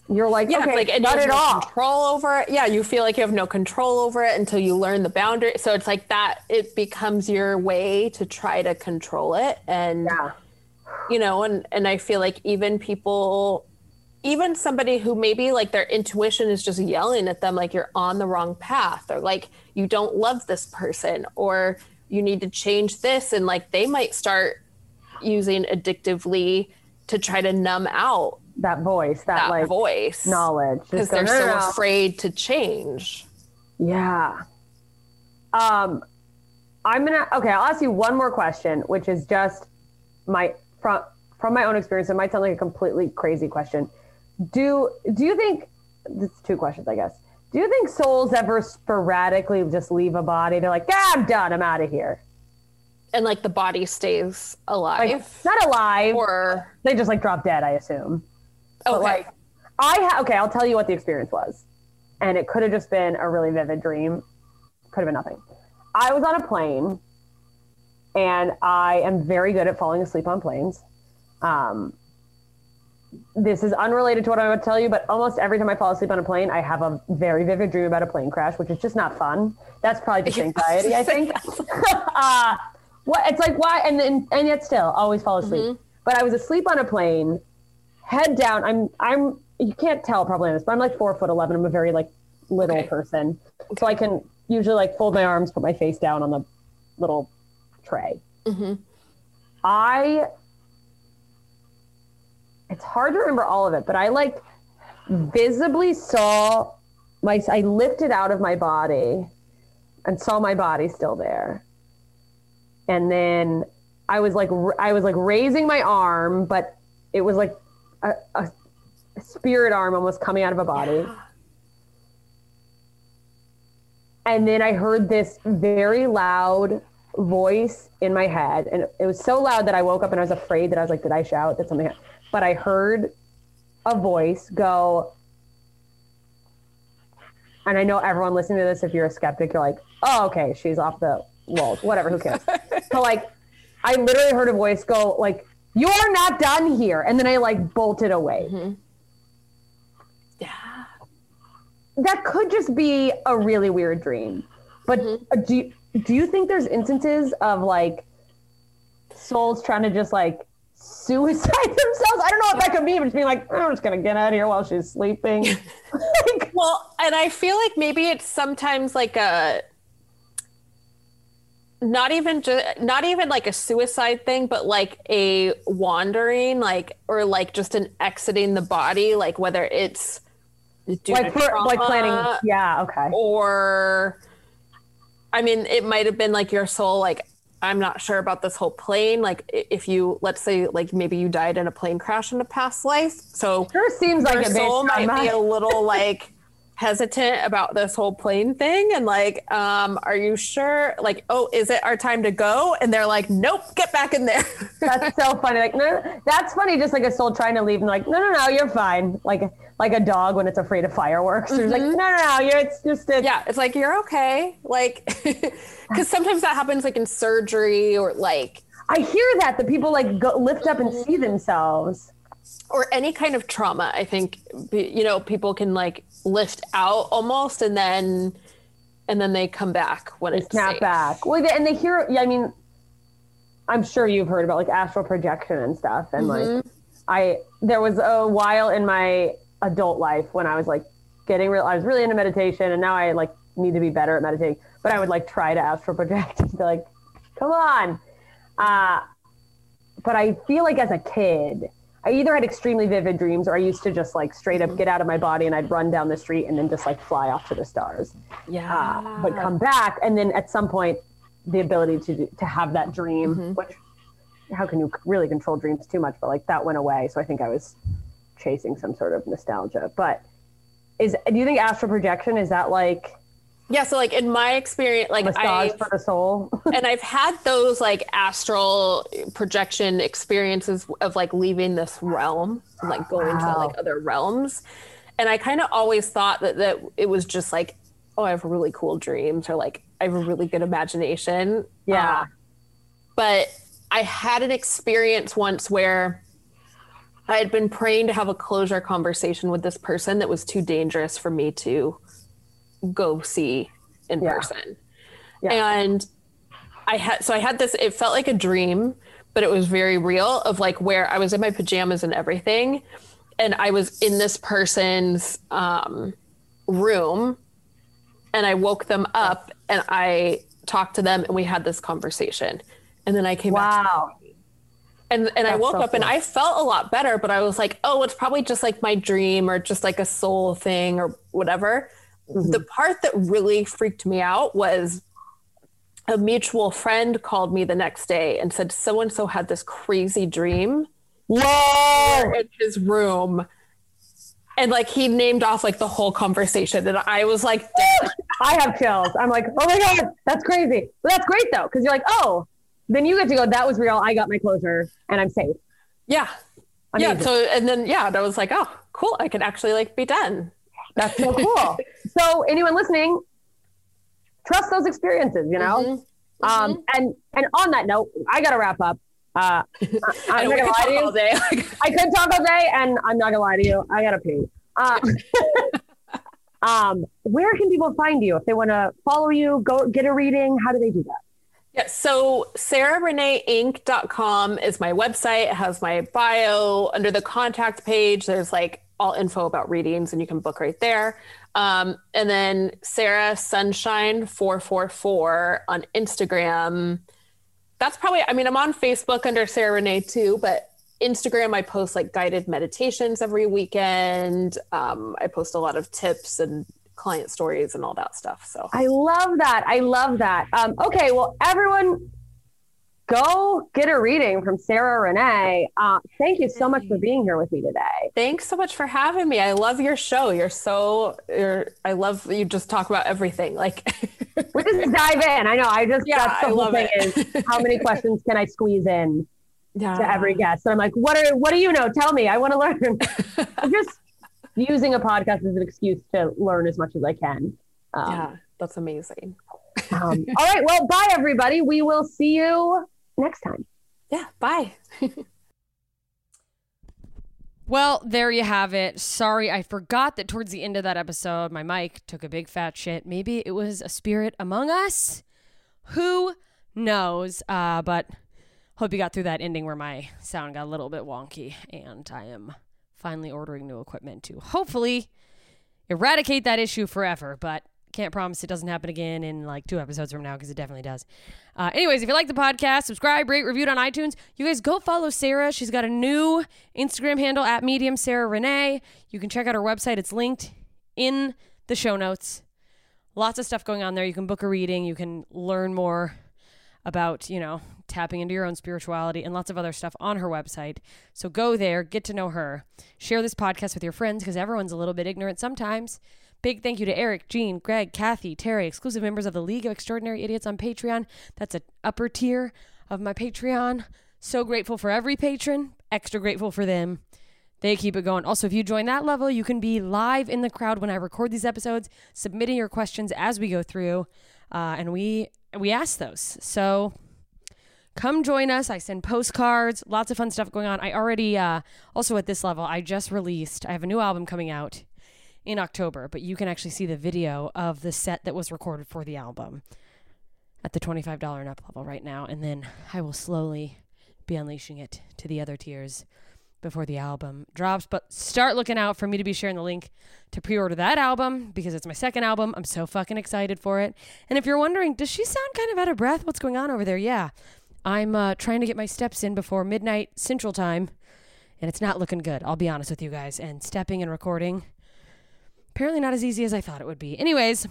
you're like, Mm-hmm. yeah, okay, like and you shut have it no off. control over it. Yeah, you feel like you have no control over it until you learn the boundary. So it's like that. It becomes your way to try to control it, and Yeah. you know, and and I feel like even people, even somebody who maybe like their intuition is just yelling at them like you're on the wrong path, or like you don't love this person, or you need to change this, and like they might start using addictively to try to numb out That voice, that, that like voice knowledge, because they're so no." afraid to change. Yeah. Um, I'm gonna okay. I'll ask you one more question, which is just my from from my own experience. It might sound like a completely crazy question. Do do you think? It's two questions, I guess. Do you think souls ever sporadically just leave a body? They're like, "Yeah, I'm done. I'm out of here." And like the body stays alive. Like not alive. or they just like drop dead. I assume. okay. But like, I ha- okay. I'll tell you what the experience was, and it could have just been a really vivid dream. Could have been nothing. I was on a plane, and I am very good at falling asleep on planes. Um, this is unrelated to what I'm about to tell you, but almost every time I fall asleep on a plane, I have a very vivid dream about a plane crash, which is just not fun. That's probably just anxiety, I think. uh, what it's like why and then and yet still always fall asleep. Mm-hmm. But I was asleep on a plane, head down. I'm I'm you can't tell probably on this, but I'm like four foot eleven. I'm a very like little Okay. person, so I can usually like fold my arms, put my face down on the little tray. Mm-hmm. I it's hard to remember all of it, but I like visibly saw my I lifted out of my body and saw my body still there. And then I was like I was like raising my arm, but it was like a, a spirit arm almost coming out of a body. And then I heard this very loud voice in my head. And it was so loud that I woke up and I was afraid that I was like, did I shout? Did something happen? But I heard a voice go, and I know everyone listening to this, if you're a skeptic, you're like, oh, okay, she's off the walls, whatever, who cares? so like, I literally heard a voice go like, you are not done here. And then I like bolted away. Yeah. that could just be a really weird dream. But uh, do you, do you think there's instances of like souls trying to just like suicide themselves? I don't know what that could be, but just being like, "Oh, I'm just gonna get out of here while she's sleeping. like, Well, and I feel like maybe it's sometimes like a not even just not even like a suicide thing, but like a wandering, like or like just an exiting the body, like whether it's like for like planning. Yeah. Okay. or I mean, it might have been like your soul, like I'm not sure about this whole plane. Like if you let's say like maybe you died in a plane crash in a past life, so Sure seems like your it based soul might be a little like hesitant about this whole plane thing and like um are you sure like oh is it our time to go and they're like nope get back in there That's so funny. Like, no, no, that's funny. Just like a soul trying to leave and like, no, no, no, you're fine. Like, like a dog when it's afraid of fireworks. It's like, no, no, no, you're. It's just it's, yeah it's like you're okay like because sometimes that happens like in surgery or like I hear that the people like go, lift up and see themselves. or any kind of trauma i think you know people can like lift out almost and then and then they come back when They it's snap safe. back. Well, and they hear. Yeah, I mean, I'm sure you've heard about like astral projection and stuff. And like, I there was a while in my adult life when I was like getting real. I was really into meditation, and now I like need to be better at meditating. But I would like try to astral project and be like, "Come on." Uh, but I feel like as a kid, I either had extremely vivid dreams or I used to just like straight up get out of my body and I'd run down the street and then just like fly off to the stars. Yeah uh, but come back and then at some point the ability to do- to have that dream Mm-hmm. which how can you really control dreams too much? But like that went away. So i think i was chasing some sort of nostalgia. But is do you think astral projection is that like yeah so like in my experience like massage I for the soul and I've had those like astral projection experiences of like leaving this realm and like going to like other realms. And I kind of always thought that that it was just like, oh, I have really cool dreams or like I have a really good imagination. Yeah. Uh, but I had an experience once where I had been praying to have a closure conversation with this person that was too dangerous for me to go see in Yeah. person. Yeah. And I had so I had this it felt like a dream, but it was very real of like where I was in my pajamas and everything and I was in this person's um room and I woke them up and I talked to them and we had this conversation. And then I came back wow and and I woke so up and. I felt a lot better, but I was like, oh, it's probably just like my dream or just like a soul thing or whatever. Mm-hmm. The part that really freaked me out was a mutual friend called me the next day and said so and so had this crazy dream whoa! in his room. And like he named off like the whole conversation, and I was like, i have chills. I'm like oh my god that's crazy. But that's great though because you're like oh then you get to go that was real. I got my closure and i'm safe. Yeah, yeah. So and then yeah, and I was like, oh, cool, I can actually like be done. That's so cool. so anyone listening, trust those experiences, you know? Mm-hmm. Um, and and on that note, I gotta wrap up. Uh, I, I'm not gonna lie to you. all day. I could talk all day, and I'm not gonna lie to you. I gotta pee. Uh, um, where can people find you if they want to follow you? Go get a reading. How do they do that? Yeah, so sarahreneeinc.com is my website. It has my bio. Under the contact page, there's like all info about readings, and you can book right there. Um, and then Sarah Sunshine 444 on Instagram. That's probably, I mean, I'm on Facebook under Sarah Renee too, but Instagram, I post like guided meditations every weekend. Um, I post a lot of tips and client stories and all that stuff. So I love that. I love that. Um, okay, well, everyone, go get a reading from Sarah Renee. Uh, thank you so much for being here with me today. Thanks so much for having me. I love your show. You're so you're I love you just talk about everything. Like We just dive in. I know. I just Yeah, that's the I whole love thing it. is how many questions can I squeeze in yeah. to every guest? And I'm like, what are what do you know? Tell me. I want to learn. I'm just using a podcast as an excuse to learn as much as I can. Um, Yeah, that's amazing. um, all right. Well, bye everybody. We will see you next time. Yeah, bye. Well, there you have it. Sorry, I forgot that towards the end of that episode, my mic took a big fat shit. Maybe it was a spirit among us. Who knows? Uh, but hope you got through that ending where my sound got a little bit wonky, and I am finally ordering new equipment to hopefully eradicate that issue forever. But can't promise it doesn't happen again in like two episodes from now because it definitely does. Uh, anyways, if you like the podcast, subscribe, rate, review it on iTunes. You guys go follow Sarah. She's got a new Instagram handle at Medium Sarah Renee. You can check out her website. It's linked in the show notes. Lots of stuff going on there. You can book a reading. You can learn more about, you know, tapping into your own spirituality and lots of other stuff on her website. So go there, get to know her, share this podcast with your friends because everyone's a little bit ignorant sometimes. Big thank you to Eric, Jean, Greg, Kathy, Terry, exclusive members of the League of Extraordinary Idiots on Patreon. That's an upper tier of my Patreon. So grateful for every patron, extra grateful for them. They keep it going. Also, if you join that level, you can be live in the crowd when I record these episodes, submitting your questions as we go through, uh, and we we ask those. So come join us. I send postcards, lots of fun stuff going on. I already uh, also at this level, I just released. I have a new album coming out in October, but you can actually see the video of the set that was recorded for the album at the $25 and up level right now. And then I will slowly be unleashing it to the other tiers before the album drops. But start looking out for me to be sharing the link to pre order that album because it's my second album. I'm so fucking excited for it. And if you're wondering, does she sound kind of out of breath? What's going on over there? Yeah. I'm uh, trying to get my steps in before midnight Central Time, and it's not looking good. I'll be honest with you guys. And stepping and recording, apparently not as easy as I thought it would be. Anyways,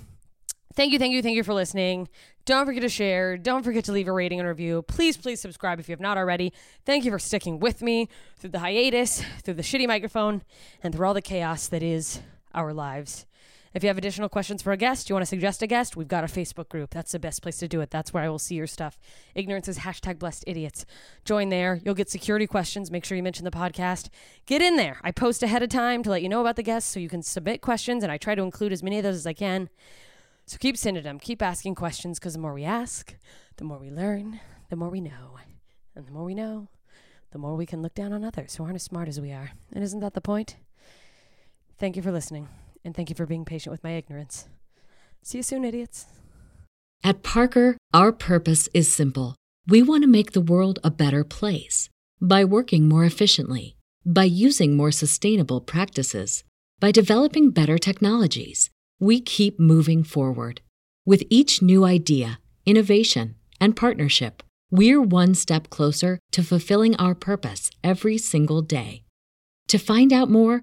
thank you, thank you, thank you for listening. Don't forget to share. Don't forget to leave a rating and review. Please, please subscribe if you have not already. Thank you for sticking with me through the hiatus, through the shitty microphone, and through all the chaos that is our lives. If you have additional questions for a guest, you want to suggest a guest, we've got a Facebook group. That's the best place to do it. That's where I will see your stuff. Ignorance is hashtag blessed idiots. Join there. You'll get security questions. Make sure you mention the podcast. Get in there. I post ahead of time to let you know about the guests so you can submit questions, and I try to include as many of those as I can. So keep sending them. Keep asking questions because the more we ask, the more we learn, the more we know. And the more we know, the more we can look down on others who aren't as smart as we are. And isn't that the point? Thank you for listening. And thank you for being patient with my ignorance. See you soon, idiots. At Parker, our purpose is simple. We want to make the world a better place by working more efficiently, by using more sustainable practices, by developing better technologies. We keep moving forward. With each new idea, innovation, and partnership, we're one step closer to fulfilling our purpose every single day. To find out more,